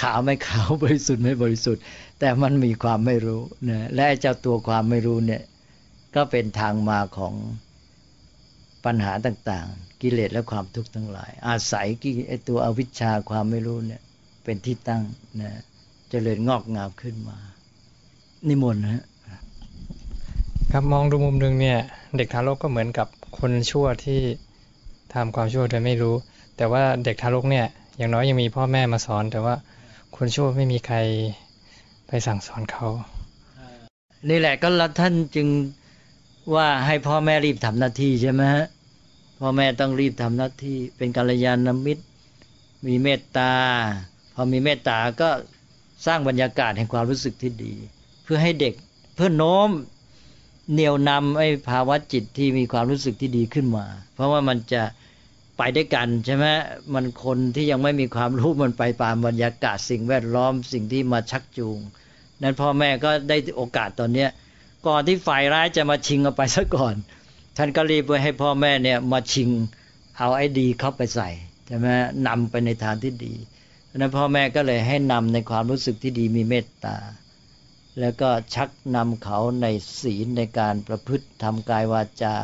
ขาวไม่ขาวบริสุทธิ์ไม่บริสุทธิ์ แต่มันมีความไม่รู้นะและเจ้าตัวความไม่รู้เนี่ย ก็เป็นทางมาของปัญหาต่าง ๆ กิเลสและความทุกข์ทั้งหลาย อาศัยกิไอตัวอวิชชาความไม่รู้เนี่ย เป็นที่ตั้งนะเจริญงอกงามขึ้นมา นิมนต์นะครับมองดูมุมหนึ่งเนี่ย เด็กทารกก็เหมือนกับคนชั่วที่ ทำความชั่วโดยไม่รู้ แต่ว่าเด็กทารกเนี่ย อย่างน้อยยังมีพ่อแม่มาสอน แต่ว่าคนชั่วไม่มีใครไปสั่งสอนเขานี่แหละก็แล้วท่านจึงว่าให้พ่อแม่รีบทำหน้าที่ใช่ไหมฮะพ่อแม่ต้องรีบทำหน้าที่ เป็นกัลยาณมิตร มีเมตตา พอมีเมตตาก็สร้างบรรยากาศแห่งความรู้สึกที่ดี เพื่อให้เด็กเพื่อโน้มเหนี่ยวนำไอ้ภาวะจิตที่มีความรู้สึกที่ดีขึ้นมา เพราะว่ามันจะ ไปด้วยกันใช่ไหมมันคนที่ยังไม่มีความรู้มันไปตามบรรยากาศสิ่งแวดล้อมสิ่งที่มาชักจูง นั้นพ่อแม่ก็ได้โอกาสตอนเนี้ยก่อนที่ฝ่ายร้ายจะมาชิงเอาไปซะก่อน ท่านก็รีบไปให้พ่อแม่เนี่ยมาชิงเอาไอ้ดีเข้าไปใส่ใช่ไหมนำไปในทางที่ดีนั้นพ่อแม่ก็เลยให้นำในความรู้สึกที่ดีมีเมตตา แล้วก็ชักนำเขาในศีลในการประพฤติทำกายวาจา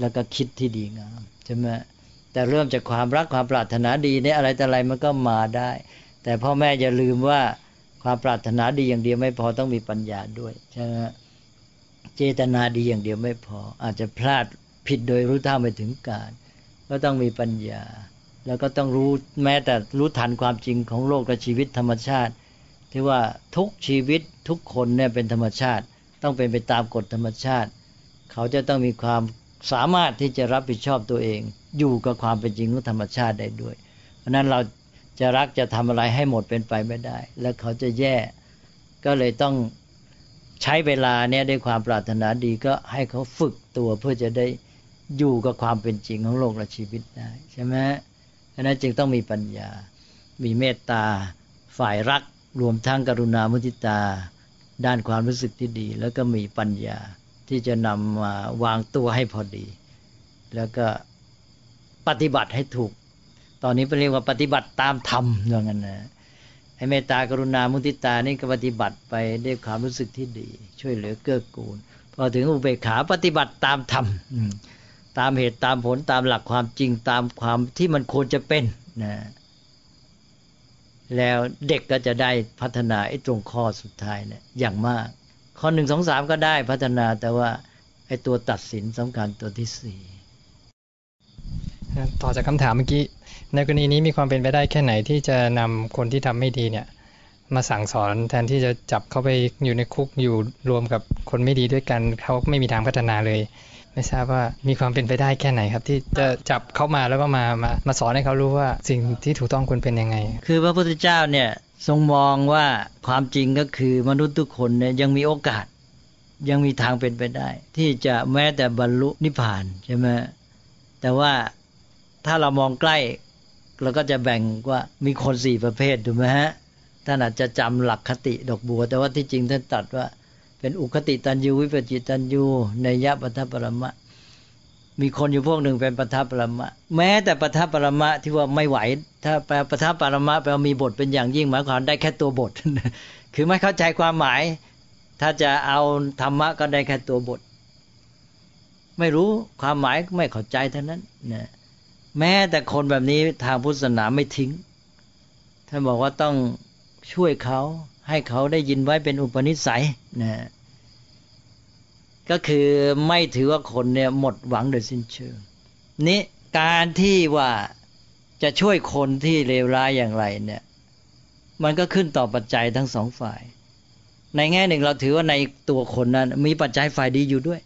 แล้วก็คิดที่ดีงามใช่ไหม แต่เริ่มจากความรักความปรารถนาดีเนี่ยอะไรแต่อะไรมันก็มาได้ แต่พ่อแม่อย่าลืมว่าความปรารถนาดีอย่างเดียวไม่พอต้องมีปัญญาด้วยใช่ไหมเจตนาดีอย่างเดียวไม่พอ อาจจะพลาดผิดโดยรู้เท่าไม่ถึงการ ก็ต้องมีปัญญา แล้วก็ต้องรู้แม้แต่รู้ทันความจริงของโลกและชีวิตธรรมชาติ ที่ว่าทุกชีวิตทุกคนเนี่ยเป็นธรรมชาติ ต้องเป็นไปตามกฎธรรมชาติ เขาจะต้องมีความ สามารถที่จะรับผิดชอบตัวเอง อยู่กับความเป็นจริงของธรรมชาติได้ด้วย เพราะนั้นเราจะรักจะทำอะไรให้หมดเป็นไปไม่ได้ แล้วเขาจะแย่ ก็เลยต้องใช้เวลาเนี่ยด้วยความปรารถนาดีก็ให้เขาฝึกตัวเพื่อจะได้อยู่กับความเป็นจริงของโลกและชีวิตได้ใช่ไหมเพราะนั้นจึงต้องมีปัญญา มีเมตตา ฝ่ายรักรวมทั้งกรุณามุทิตา ด้านความรู้สึกที่ดี แล้วก็มีปัญญา ที่จะนำมาวางตัวให้พอดี แล้วก็ปฏิบัติให้ถูก ตอนนี้เป็นเรียกว่าปฏิบัติตามธรรมอย่างนั้นนะให้เมตตากรุณามุทิตานี่ก็ปฏิบัติไปด้วยความรู้สึกที่ดี ช่วยเหลือเกื้อกูล พอถึงอุเบกขาปฏิบัติตามธรรมตามเหตุตามผลตามหลักความจริงตามความที่มันควรจะเป็นนะแล้วเด็กก็จะได้พัฒนาไอ้ตรงข้อสุดท้ายเนี่ยอย่างมาก ข้อหนึ่งสองสามก็ได้พัฒนาแต่ว่าไอ้ตัวตัดสินสำคัญตัวที่สี่ต่อจากคำถามเมื่อกี้ ในกรณีนี้มีความเป็นไปได้แค่ไหนที่จะนำคนที่ทำไม่ดีเนี่ย มาสั่งสอนแทนที่จะจับเขาไปอยู่ในคุกอยู่รวมกับคนไม่ดีด้วยกันเขาไม่มีทางพัฒนาเลย ไม่ทราบว่ามีความเป็นไปได้แค่ไหนครับ ที่จะจับเขามาแล้วก็มามามาสอนให้เขารู้ว่าสิ่งที่ถูกต้องควรเป็นยังไง คือพระพุทธเจ้าเนี่ย ทรงมองว่าความจริงก็คือมนุษย์ทุกคนเนี่ยยังมีโอกาส ยังมีทางเป็นไปได้ ที่จะแม้แต่บรรลุนิพพานใช่ไหมแต่ว่าถ้าเรามองใกล้เราก็จะแบ่งว่ามีคนสี่ประเภทถูกไหมฮะท่านอาจจะจำหลักคติดอกบัว แต่ว่าที่จริงท่านตัดว่า เป็นอุคติตันยูวิปจิตันยูในยะปัทปรมะ มีคนอยู่พวกหนึ่งเป็นปัทปรมะ แม้แต่ปัทปรมะที่ว่าไม่ไหว ถ้าแปลปัทปรมะแปลว่ามีบทเป็นอย่างยิ่งหมายความได้แค่ตัวบท คือไม่เข้าใจความหมาย ถ้าจะเอาธรรมะก็ได้แค่ตัวบท ไม่รู้ความหมายไม่เข้าใจเท่านั้นนะแม้แต่คนแบบนี้ทางพุทธศาสนาไม่ทิ้งท่านบอกว่าต้องช่วยเขาให้เขาได้ยินไว้เป็นอุปนิสัยนะ ก็คือไม่ถือว่าคนเนี่ยหมดหวังโดยสิ้นเชิงนี้การที่ว่าจะช่วยคนที่เลวร้ายอย่างไรเนี่ย มันก็ขึ้นต่อปัจจัยทั้งสองฝ่าย ในแง่หนึ่งเราถือว่าในตัวคนนั้น มีปัจจัยฝ่ายดีอยู่ด้วย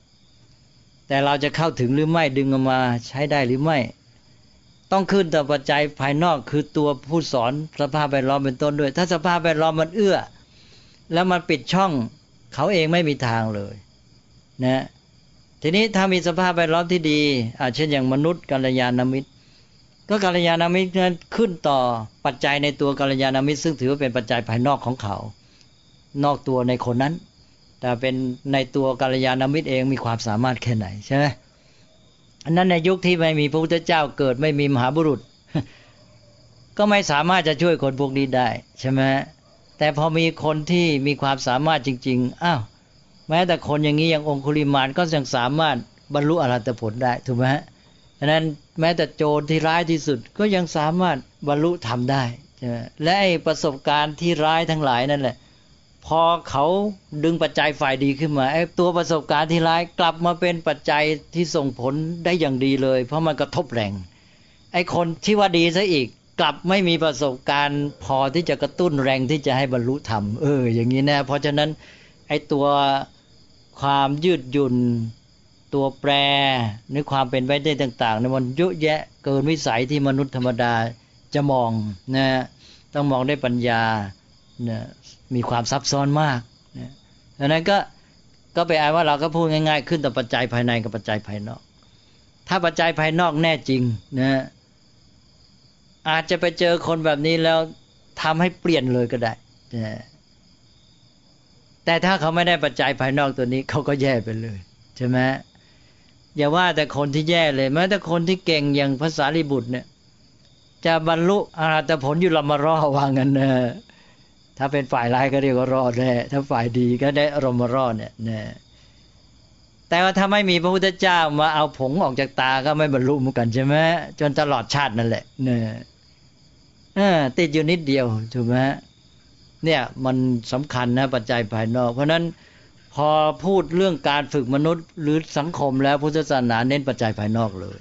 แต่เราจะเข้าถึงหรือไม่ดึงออกมาใช้ได้หรือไม่ ต้องขึ้นต่อปัจจัยภายนอกคือตัวผู้สอนสภาพแวดล้อมเป็นต้นด้วย ถ้าสภาพแวดล้อมมันเอื้อ แล้วมันปิดช่องเขาเองไม่มีทางเลย นะทีนี้ถ้ามีสภาพแวดล้อมที่ดีอาเช่นอย่างมนุษย์กัลยาณมิตร ก็กัลยาณมิตรนั้นขึ้นต่อปัจจัยในตัวกัลยาณมิตร ซึ่งถือว่าเป็นปัจจัยภายนอกของเขา นอกตัวในคนนั้น แต่เป็นในตัวกัลยาณมิตรเองมีความสามารถแค่ไหนใช่ไหมอันนั้นในยุคที่ไม่มีพระพุทธเจ้าเกิดไม่มีมหาบุรุษ ก็ไม่สามารถจะช่วยคนพวกนี้ได้ใช่ไหมแต่พอมีคนที่มีความสามารถจริง ๆ อ้าว แม้แต่คนอย่างนี้อย่างองคุลิมานก็ยังสามารถบรรลุอรหัตผลได้ถูกไหมฮะดังนั้นแม้แต่โจรที่ร้ายที่สุดก็ยังสามารถบรรลุทำได้ใช่ไหมและไอ้ประสบการณ์ที่ร้ายทั้งหลายนั่นแหละ พอเขาดึงปัจจัยฝ่ายดีขึ้นมาไอ้ตัวประสบการณ์ที่ร้ายกลับมาเป็นปัจจัยที่ส่งผลได้อย่างดีเลย เพราะมันกระทบแรงไอ้คนที่ว่าดีซะอีกกลับไม่มีประสบการณ์พอที่จะกระตุ้นแรงที่จะให้บรรลุธรรมเอออย่างนี้นะเพราะฉะนั้นไอ้ตัว ความยืดหยุ่น ตัวแปรในความเป็นไปได้ต่างๆในมันเยอะแยะเกินวิสัยที่มนุษย์ธรรมดาจะมองนะต้องมองได้ปัญญานะมีความซับซ้อนมากนะดังนั้นก็ก็ไปอ่านว่าเราก็พูดง่าย ๆ ขึ้นต่อปัจจัยภายในกับปัจจัยภายนอก ถ้าปัจจัยภายนอกแน่จริงนะอาจจะไปเจอคนแบบนี้แล้วทำให้เปลี่ยนเลยก็ได้นะ แต่ถ้าเขาไม่ได้ปัจจัยภายนอกตัวนี้เขาก็แย่ไปเลยใช่ไหมอย่าว่าแต่คนที่แย่เลยแม้แต่คนที่เก่งอย่างภาษาลิบุตรเนี่ย จะบรรลุอรหัตผลอยู่ลำมารอว่างันนะถ้าเป็นฝ่ายร้ายก็เรียกว่ารอดแน่ถ้าฝ่ายดีก็ได้รมารอดเนี่ยนะแต่ว่าถ้าไม่มีพระพุทธเจ้ามาเอาผงออกจากตาก็ไม่บรรลุเหมือนกันใช่ไหมจนตลอดชาตินั่นแหละเนี่ยติดอยู่นิดเดียวถูกไหม เนี่ยมันสำคัญนะปัจจัยภายนอก เพราะนั้นพอพูดเรื่องการฝึกมนุษย์หรือสังคมแล้วพุทธศาสนาเน้นปัจจัยภายนอกเลย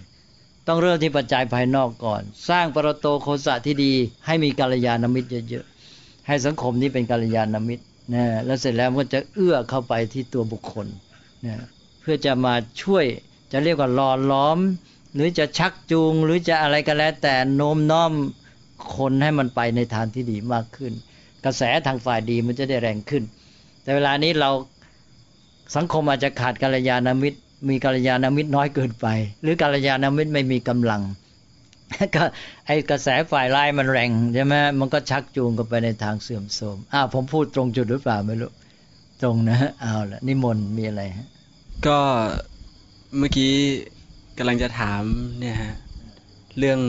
ต้องเริ่มที่ปัจจัยภายนอกก่อน สร้างปรโตโคสะที่ดี ให้มีกัลยาณมิตรเยอะๆให้สังคมนี้เป็นกัลยาณมิตรนะแล้วเสร็จแล้วมันจะเอื้อเข้าไปที่ตัวบุคคลนะเพื่อจะมาช่วยจะเรียกว่าหล่อล้อม หรือจะชักจูงหรือจะอะไรก็แล้วแต่โน้มน้อมคนให้มันไปในทางที่ดีมากขึ้น กระแสทางฝ่ายดีมันจะได้แรงขึ้น แต่เวลานี้เราสังคมอาจจะขาดกัลยาณมิตร มีกัลยาณมิตรน้อยเกินไป หรือกัลยาณมิตรไม่มีกำลังก็ไอกระแสฝ่ายร้ายมันแรงใช่ไหมมันก็ชักจูงกันไปในทางเสื่อมโทรมอ้าวผมพูดตรงจุดหรือเปล่าไม่รู้ตรงนะเอาละนิมนต์มีอะไรฮะก็เมื่อกี้กำลังจะถามเนี่ยฮะเรื่อง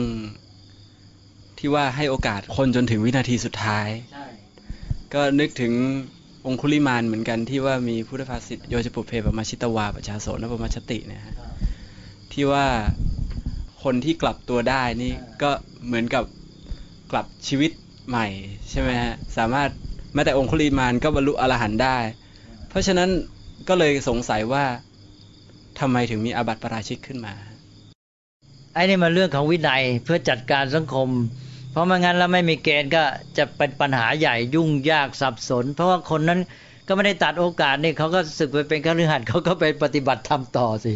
ที่ว่าให้โอกาสคนจนถึงวินาทีสุดท้าย ก็นึกถึงองคุลิมานเหมือนกันที่ว่ามีพุทธภาษิตโยจะปุเพปมาชิตวาประชาโสนปมาชติเนี่ยฮะที่ว่าคนที่กลับตัวได้นี่ก็เหมือนกับกลับชีวิตใหม่ใช่ไหมฮะสามารถแม้แต่องคุลิมานก็บรรลุอรหันต์ได้ เพราะฉะนั้นก็เลยสงสัยว่าทำไมถึงมีอาบัติปราชิกขึ้นมาไอ้นี่มันเรื่องของวินัยเพื่อจัดการสังคม เพราะไม่งั้นแล้วไม่มีเกณฑ์ก็จะเป็นปัญหาใหญ่ยุ่งยากสับสน เพราะว่าคนนั้นก็ไม่ได้ตัดโอกาสนี่เขาก็สึกไปเป็นข้าราชการเขาก็ไปปฏิบัติธรรมต่อสิ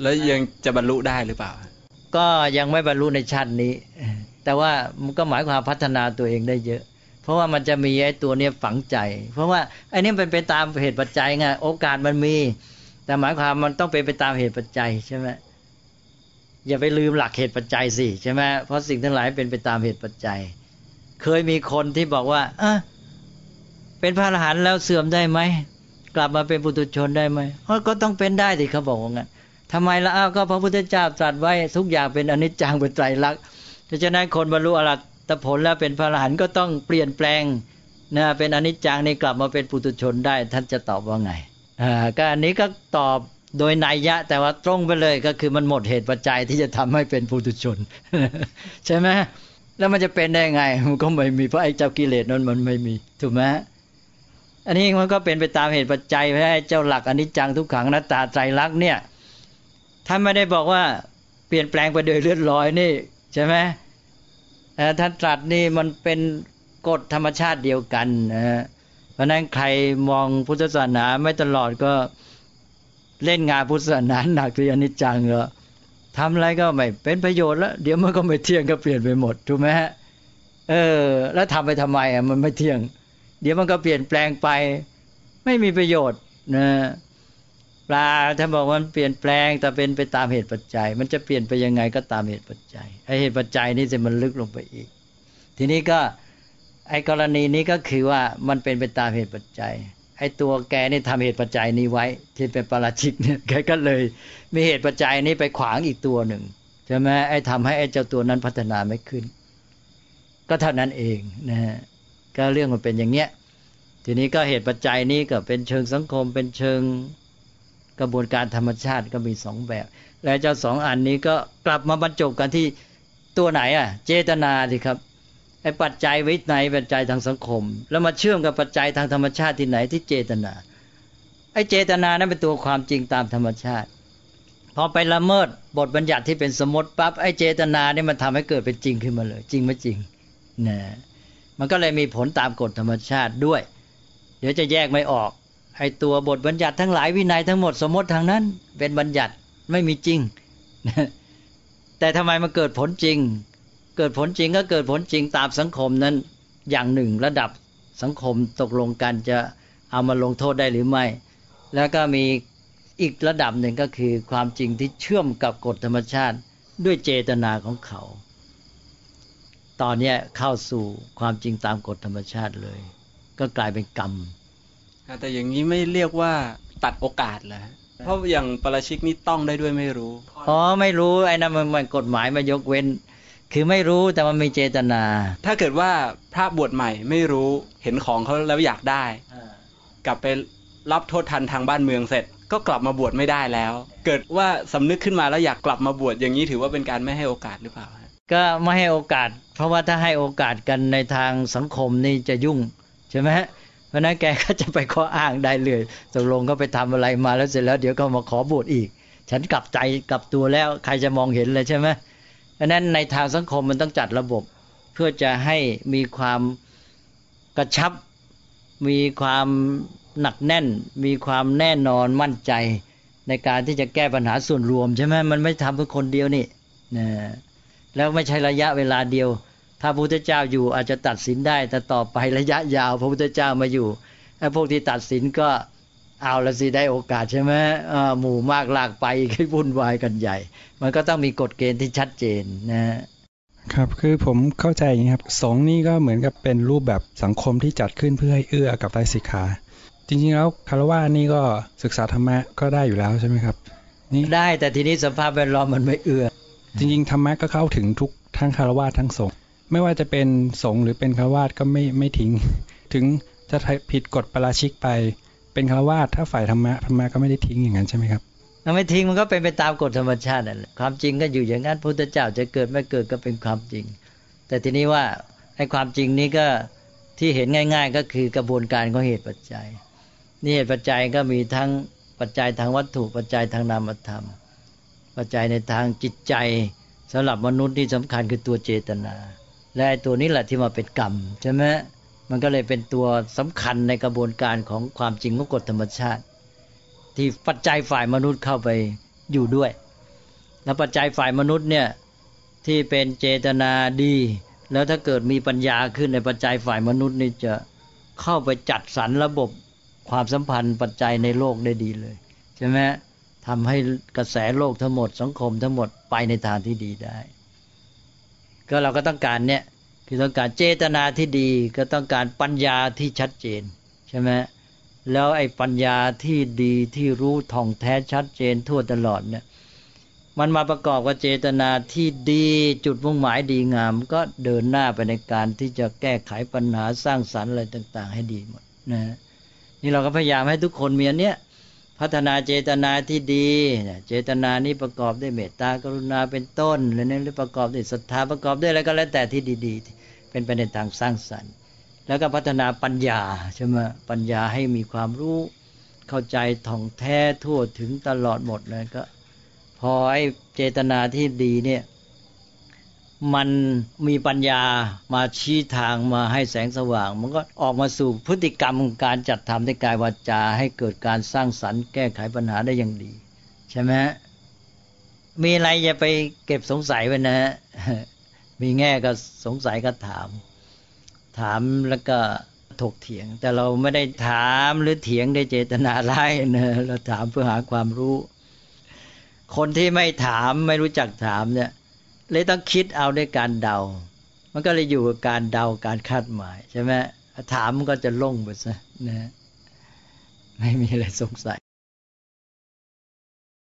แล้วยังจะบรรลุได้หรือเปล่า ก็ยังไม่บรรลุในชาตินี้ แต่ว่ามันก็หมายความพัฒนาตัวเองได้เยอะ เพราะว่ามันจะมีไอ้ตัวเนี้ยฝังใจ เพราะว่าไอ้นี่เป็นไปตามเหตุปัจจัยไงโอกาสมันมี แต่หมายความมันต้องเป็นไปตามเหตุปัจจัยใช่ไหม อย่าไปลืมหลักเหตุปัจจัยสิใช่ไหมเพราะสิ่งทั้งหลายเป็นไปตามเหตุปัจจัย เคยมีคนที่บอกว่าอะเป็นพระอรหันต์แล้วเสื่อมได้ไหมกลับมาเป็นปุถุชนได้ไหมก็ต้องเป็นได้สิเขาบอกว่างั้นทำไมละอ้าวก็พระพุทธเจ้าตรัสไว้ทุกอย่างเป็นอนิจจังเป็นไตรลักษณ์ดังนั้นคนบรรลุอรหัตผลแล้วเป็นพระอรหันต์ก็ต้องเปลี่ยนแปลงนะเป็นอนิจจังนี่กลับมาเป็นปุถุชนได้ ท่านจะตอบว่าไงอ่าก็อันนี้ก็ตอบ โดยนัยยะ แต่ว่าตรงไปเลยก็คือมันหมดเหตุปัจจัยที่จะทำให้เป็นปุถุชน ใช่ไหมแล้วมันจะเป็นได้ไง มันก็ไม่มีเพราะไอ้เจ้ากิเลสนั้นมันไม่มีถูกไหมอันนี้มันก็เป็นไปตามเหตุปัจจัยเพราะเจ้าหลักอนิจจังทุกขังนัตตาใจรักเนี่ยท่านไม่ได้บอกว่าเปลี่ยนแปลงไปโดยเลือดลอยนี่ใช่ไหมท่านตรัสนี่มันเป็นกฎธรรมชาติเดียวกันนะเพราะนั้นใครมองพุทธศาสนาไม่ตลอดก็ เล่นงานพุทธศาสนาหนักที่อนิจจังก็ทำอะไรก็ไม่เป็นประโยชน์แล้ว เดี๋ยวมันก็ไม่เที่ยงก็เปลี่ยนไปหมดถูกไหมฮะเออ แล้วทำไปทำไมอะมันไม่เที่ยง เดี๋ยวมันก็เปลี่ยนแปลงไป ไม่มีประโยชน์นะปลาถ้าบอกว่ามันเปลี่ยนแปลงแต่เป็นไปตามเหตุปัจจัย มันจะเปลี่ยนไปยังไงก็ตามเหตุปัจจัยไอเหตุปัจจัยนี่จะมันลึกลงไปอีก ทีนี้ก็ไอกรณีนี้ก็คือว่ามันเป็นไปตามเหตุปัจจัย ไอ้ตัวแกนี่ทำเหตุปัจจัยนี้ไว้ ที่เป็นปราชิกเนี่ยแกก็เลย มีเหตุปัจจัยนี้ไปขวางอีกตัวหนึ่งใช่ไหมไอ้ทำให้ไอ้เจ้าตัวนั้นพัฒนาไม่ขึ้น ก็เท่านั้นเองนะฮะก็เรื่องมันเป็นอย่างเนี้ย ทีนี้ก็เหตุปัจจัยนี้ก็เป็นเชิงสังคม เป็นเชิงกระบวนการธรรมชาติก็มีสองแบบ และเจ้าสองอันนี้ก็กลับมาบรรจบกันที่ตัวไหนอะ เจตนาสิครับ ไอ้ปัจจัยวินัยปัจจัยทางสังคม แล้วมาเชื่อมกับปัจจัยทางธรรมชาติที่ไหนที่เจตนา ไอ้เจตนานั้นเป็นตัวความจริงตามธรรมชาติพอไปละเมิดบทบัญญัติที่เป็นสมมติปั๊บไอ้เจตนาเนี่ยมันทำให้เกิดเป็นจริงขึ้นมาเลย จริงไม่จริงนะมันก็เลยมีผลตามกฎธรรมชาติด้วย เดี๋ยวจะแยกไม่ออกไอ้ตัวบทบัญญัติทั้งหลายวินัยทั้งหมดสมมติทางนั้น เป็นบัญญัติไม่มีจริงแต่ทำไมมันเกิดผลจริง เกิดผลจริงก็เกิดผลจริงตามสังคมนั้นอย่างหนึ่งระดับสังคมตกลงกันจะเอามาลงโทษได้หรือไม่ แล้วก็มีอีกระดับหนึ่งก็คือความจริงที่เชื่อมกับกฎธรรมชาติด้วยเจตนาของเขา ตอนนี้เข้าสู่ความจริงตามกฎธรรมชาติเลย ก็กลายเป็นกรรม แต่อย่างนี้ไม่เรียกว่าตัดโอกาสเหรอเพราะอย่างปราชิกนี่ต้องได้ด้วยไม่รู้ อ๋อไม่รู้ไอ้นั่นมันมันกฎหมายมายกเว้น คือไม่รู้แต่มันมีเจตนา ถ้าเกิดว่าพระบวชใหม่ไม่รู้เห็นของเขาแล้วอยากได้ กลับไปรับโทษทันทางบ้านเมืองเสร็จ ก็กลับมาบวชไม่ได้แล้ว เกิดว่าสำนึกขึ้นมาแล้วอยากกลับมาบวชอย่างนี้ถือว่าเป็นการไม่ให้โอกาสหรือเปล่าก็ไม่ให้โอกาส เพราะว่าถ้าให้โอกาสกันในทางสังคมนี่จะยุ่งใช่ไหมฮะเพราะนั้นแกก็จะไปข้ออ้างได้เลยตกลงก็ไปทำอะไรมาแล้วเสร็จแล้วเดี๋ยวก็มาขอบวชอีก ฉันกลับใจกลับตัวแล้วใครจะมองเห็นเลยใช่ไหม เพราะนั้นในทางสังคมมันต้องจัดระบบเพื่อจะให้มีความกระชับ มีความหนักแน่น มีความแน่นอนมั่นใจ ในการที่จะแก้ปัญหาส่วนรวมใช่ไหมมันไม่ทำเพื่อคนเดียวนี่นะแล้วไม่ใช่ระยะเวลาเดียว ถ้าพระพุทธเจ้าอยู่อาจจะตัดสินได้ แต่ต่อไประยะยาวพระพุทธเจ้ามาอยู่ไอ้พวกที่ตัดสินก็ เอาละสิได้โอกาสใช่ไหมหมู่มากลากไปให้วุ่นวายกันใหญ่ มันก็ต้องมีกฎเกณฑ์ที่ชัดเจนนะครับคือผมเข้าใจอย่างนี้ครับสงนี่ก็เหมือนกับเป็นรูปแบบสังคมที่จัดขึ้นเพื่อให้เอื้อกับไตรสิกขาจริงๆแล้วคารวะนี่ก็ศึกษาธรรมะก็ได้อยู่แล้วใช่ไหมครับนี่ได้แต่ทีนี้สภาพแวดล้อมมันไม่เอื้อ จริงๆธรรมะก็เข้าถึงทุกทั้งคารวะทั้งสงฆ์ไม่ว่าจะเป็นสงฆ์หรือเป็นคารวะก็ไม่ไม่ทิ้ง ถึงจะผิดกฎประราชิกไป เป็นคารวะถ้าฝ่ายธรรมะธรรมะก็ไม่ได้ทิ้งอย่างนั้นใช่ไหมครับไม่ทิ้งมันก็เป็นไปตามกฎธรรมชาตินั่นแหละความจริงก็อยู่อย่างนั้นพุทธเจ้าจะเกิดไม่เกิดก็เป็นความจริง แต่ทีนี้ว่าไอ้ความจริงนี้ก็ที่เห็นง่าย ๆ ก็คือกระบวนการของเหตุปัจจัย นี่เหตุปัจจัยก็มีทั้งปัจจัยทางวัตถุปัจจัยทางนามธรรม ปัจจัยในทางจิตใจสำหรับมนุษย์ที่สำคัญคือตัวเจตนา และตัวนี้แหละที่มาเป็นกรรมใช่ไหม มันก็เลยเป็นตัวสำคัญในกระบวนการของความจริงของกฎธรรมชาติ ที่ปัจจัยฝ่ายมนุษย์เข้าไปอยู่ด้วย แล้วปัจจัยฝ่ายมนุษย์เนี่ยที่เป็นเจตนาดี แล้วถ้าเกิดมีปัญญาขึ้นในปัจจัยฝ่ายมนุษย์นี่จะเข้าไปจัดสรรระบบความสัมพันธ์ปัจจัยในโลกได้ดีเลยใช่ไหมทำให้กระแสโลกทั้งหมดสังคมทั้งหมดไปในทางที่ดีได้ ก็เราก็ต้องการเนี่ย คือต้องการเจตนาที่ดีก็ต้องการปัญญาที่ชัดเจนใช่ไหมแล้วไอ้ปัญญาที่ดีที่รู้ท่องแท้ชัดเจนทั่วตลอดเนี่ยมันมาประกอบกับเจตนาที่ดีจุดมุ่งหมายดีงาม ก็เดินหน้าไปในการที่จะแก้ไขปัญหาสร้างสรรค์อะไรต่าง ๆ ให้ดีหมดนะนี่เราก็พยายามให้ทุกคนมีอันเนี้ย พัฒนาเจตนาที่ดี เจตนานี้ประกอบด้วยเมตตากรุณาเป็นต้นหรือนี่ประกอบด้วยศรัทธาประกอบด้วยอะไรก็แล้วแต่ที่ดี ๆ เป็นไปในทางสร้างสรรค์ แล้วก็พัฒนาปัญญาใช่ไหมปัญญาให้มีความรู้เข้าใจท่องแท้ทั่วถึงตลอดหมดเลยก็พอไอ้เจตนาที่ดีเนี่ย มันมีปัญญามาชี้ทางมาให้แสงสว่าง มันก็ออกมาสู่พฤติกรรมการจัดทำในกายวาจา ให้เกิดการสร้างสรรค์แก้ไขปัญหาได้อย่างดี ใช่ไหมมีอะไรอย่าไปเก็บสงสัยไว้นะ มีแง่ก็สงสัยก็ถาม ถามแล้วก็ถกเถียง แต่เราไม่ได้ถามหรือเถียงได้เจตนาไล่นะเราถามเพื่อหาความรู้ คนที่ไม่ถามไม่รู้จักถามเนี่ย เลยต้องคิดเอาด้วยการเดา มันก็เลยอยู่กับการเดาการคาดหมายใช่ไหมถามมันก็จะล่งไปซะนะไม่มีอะไรสงสัย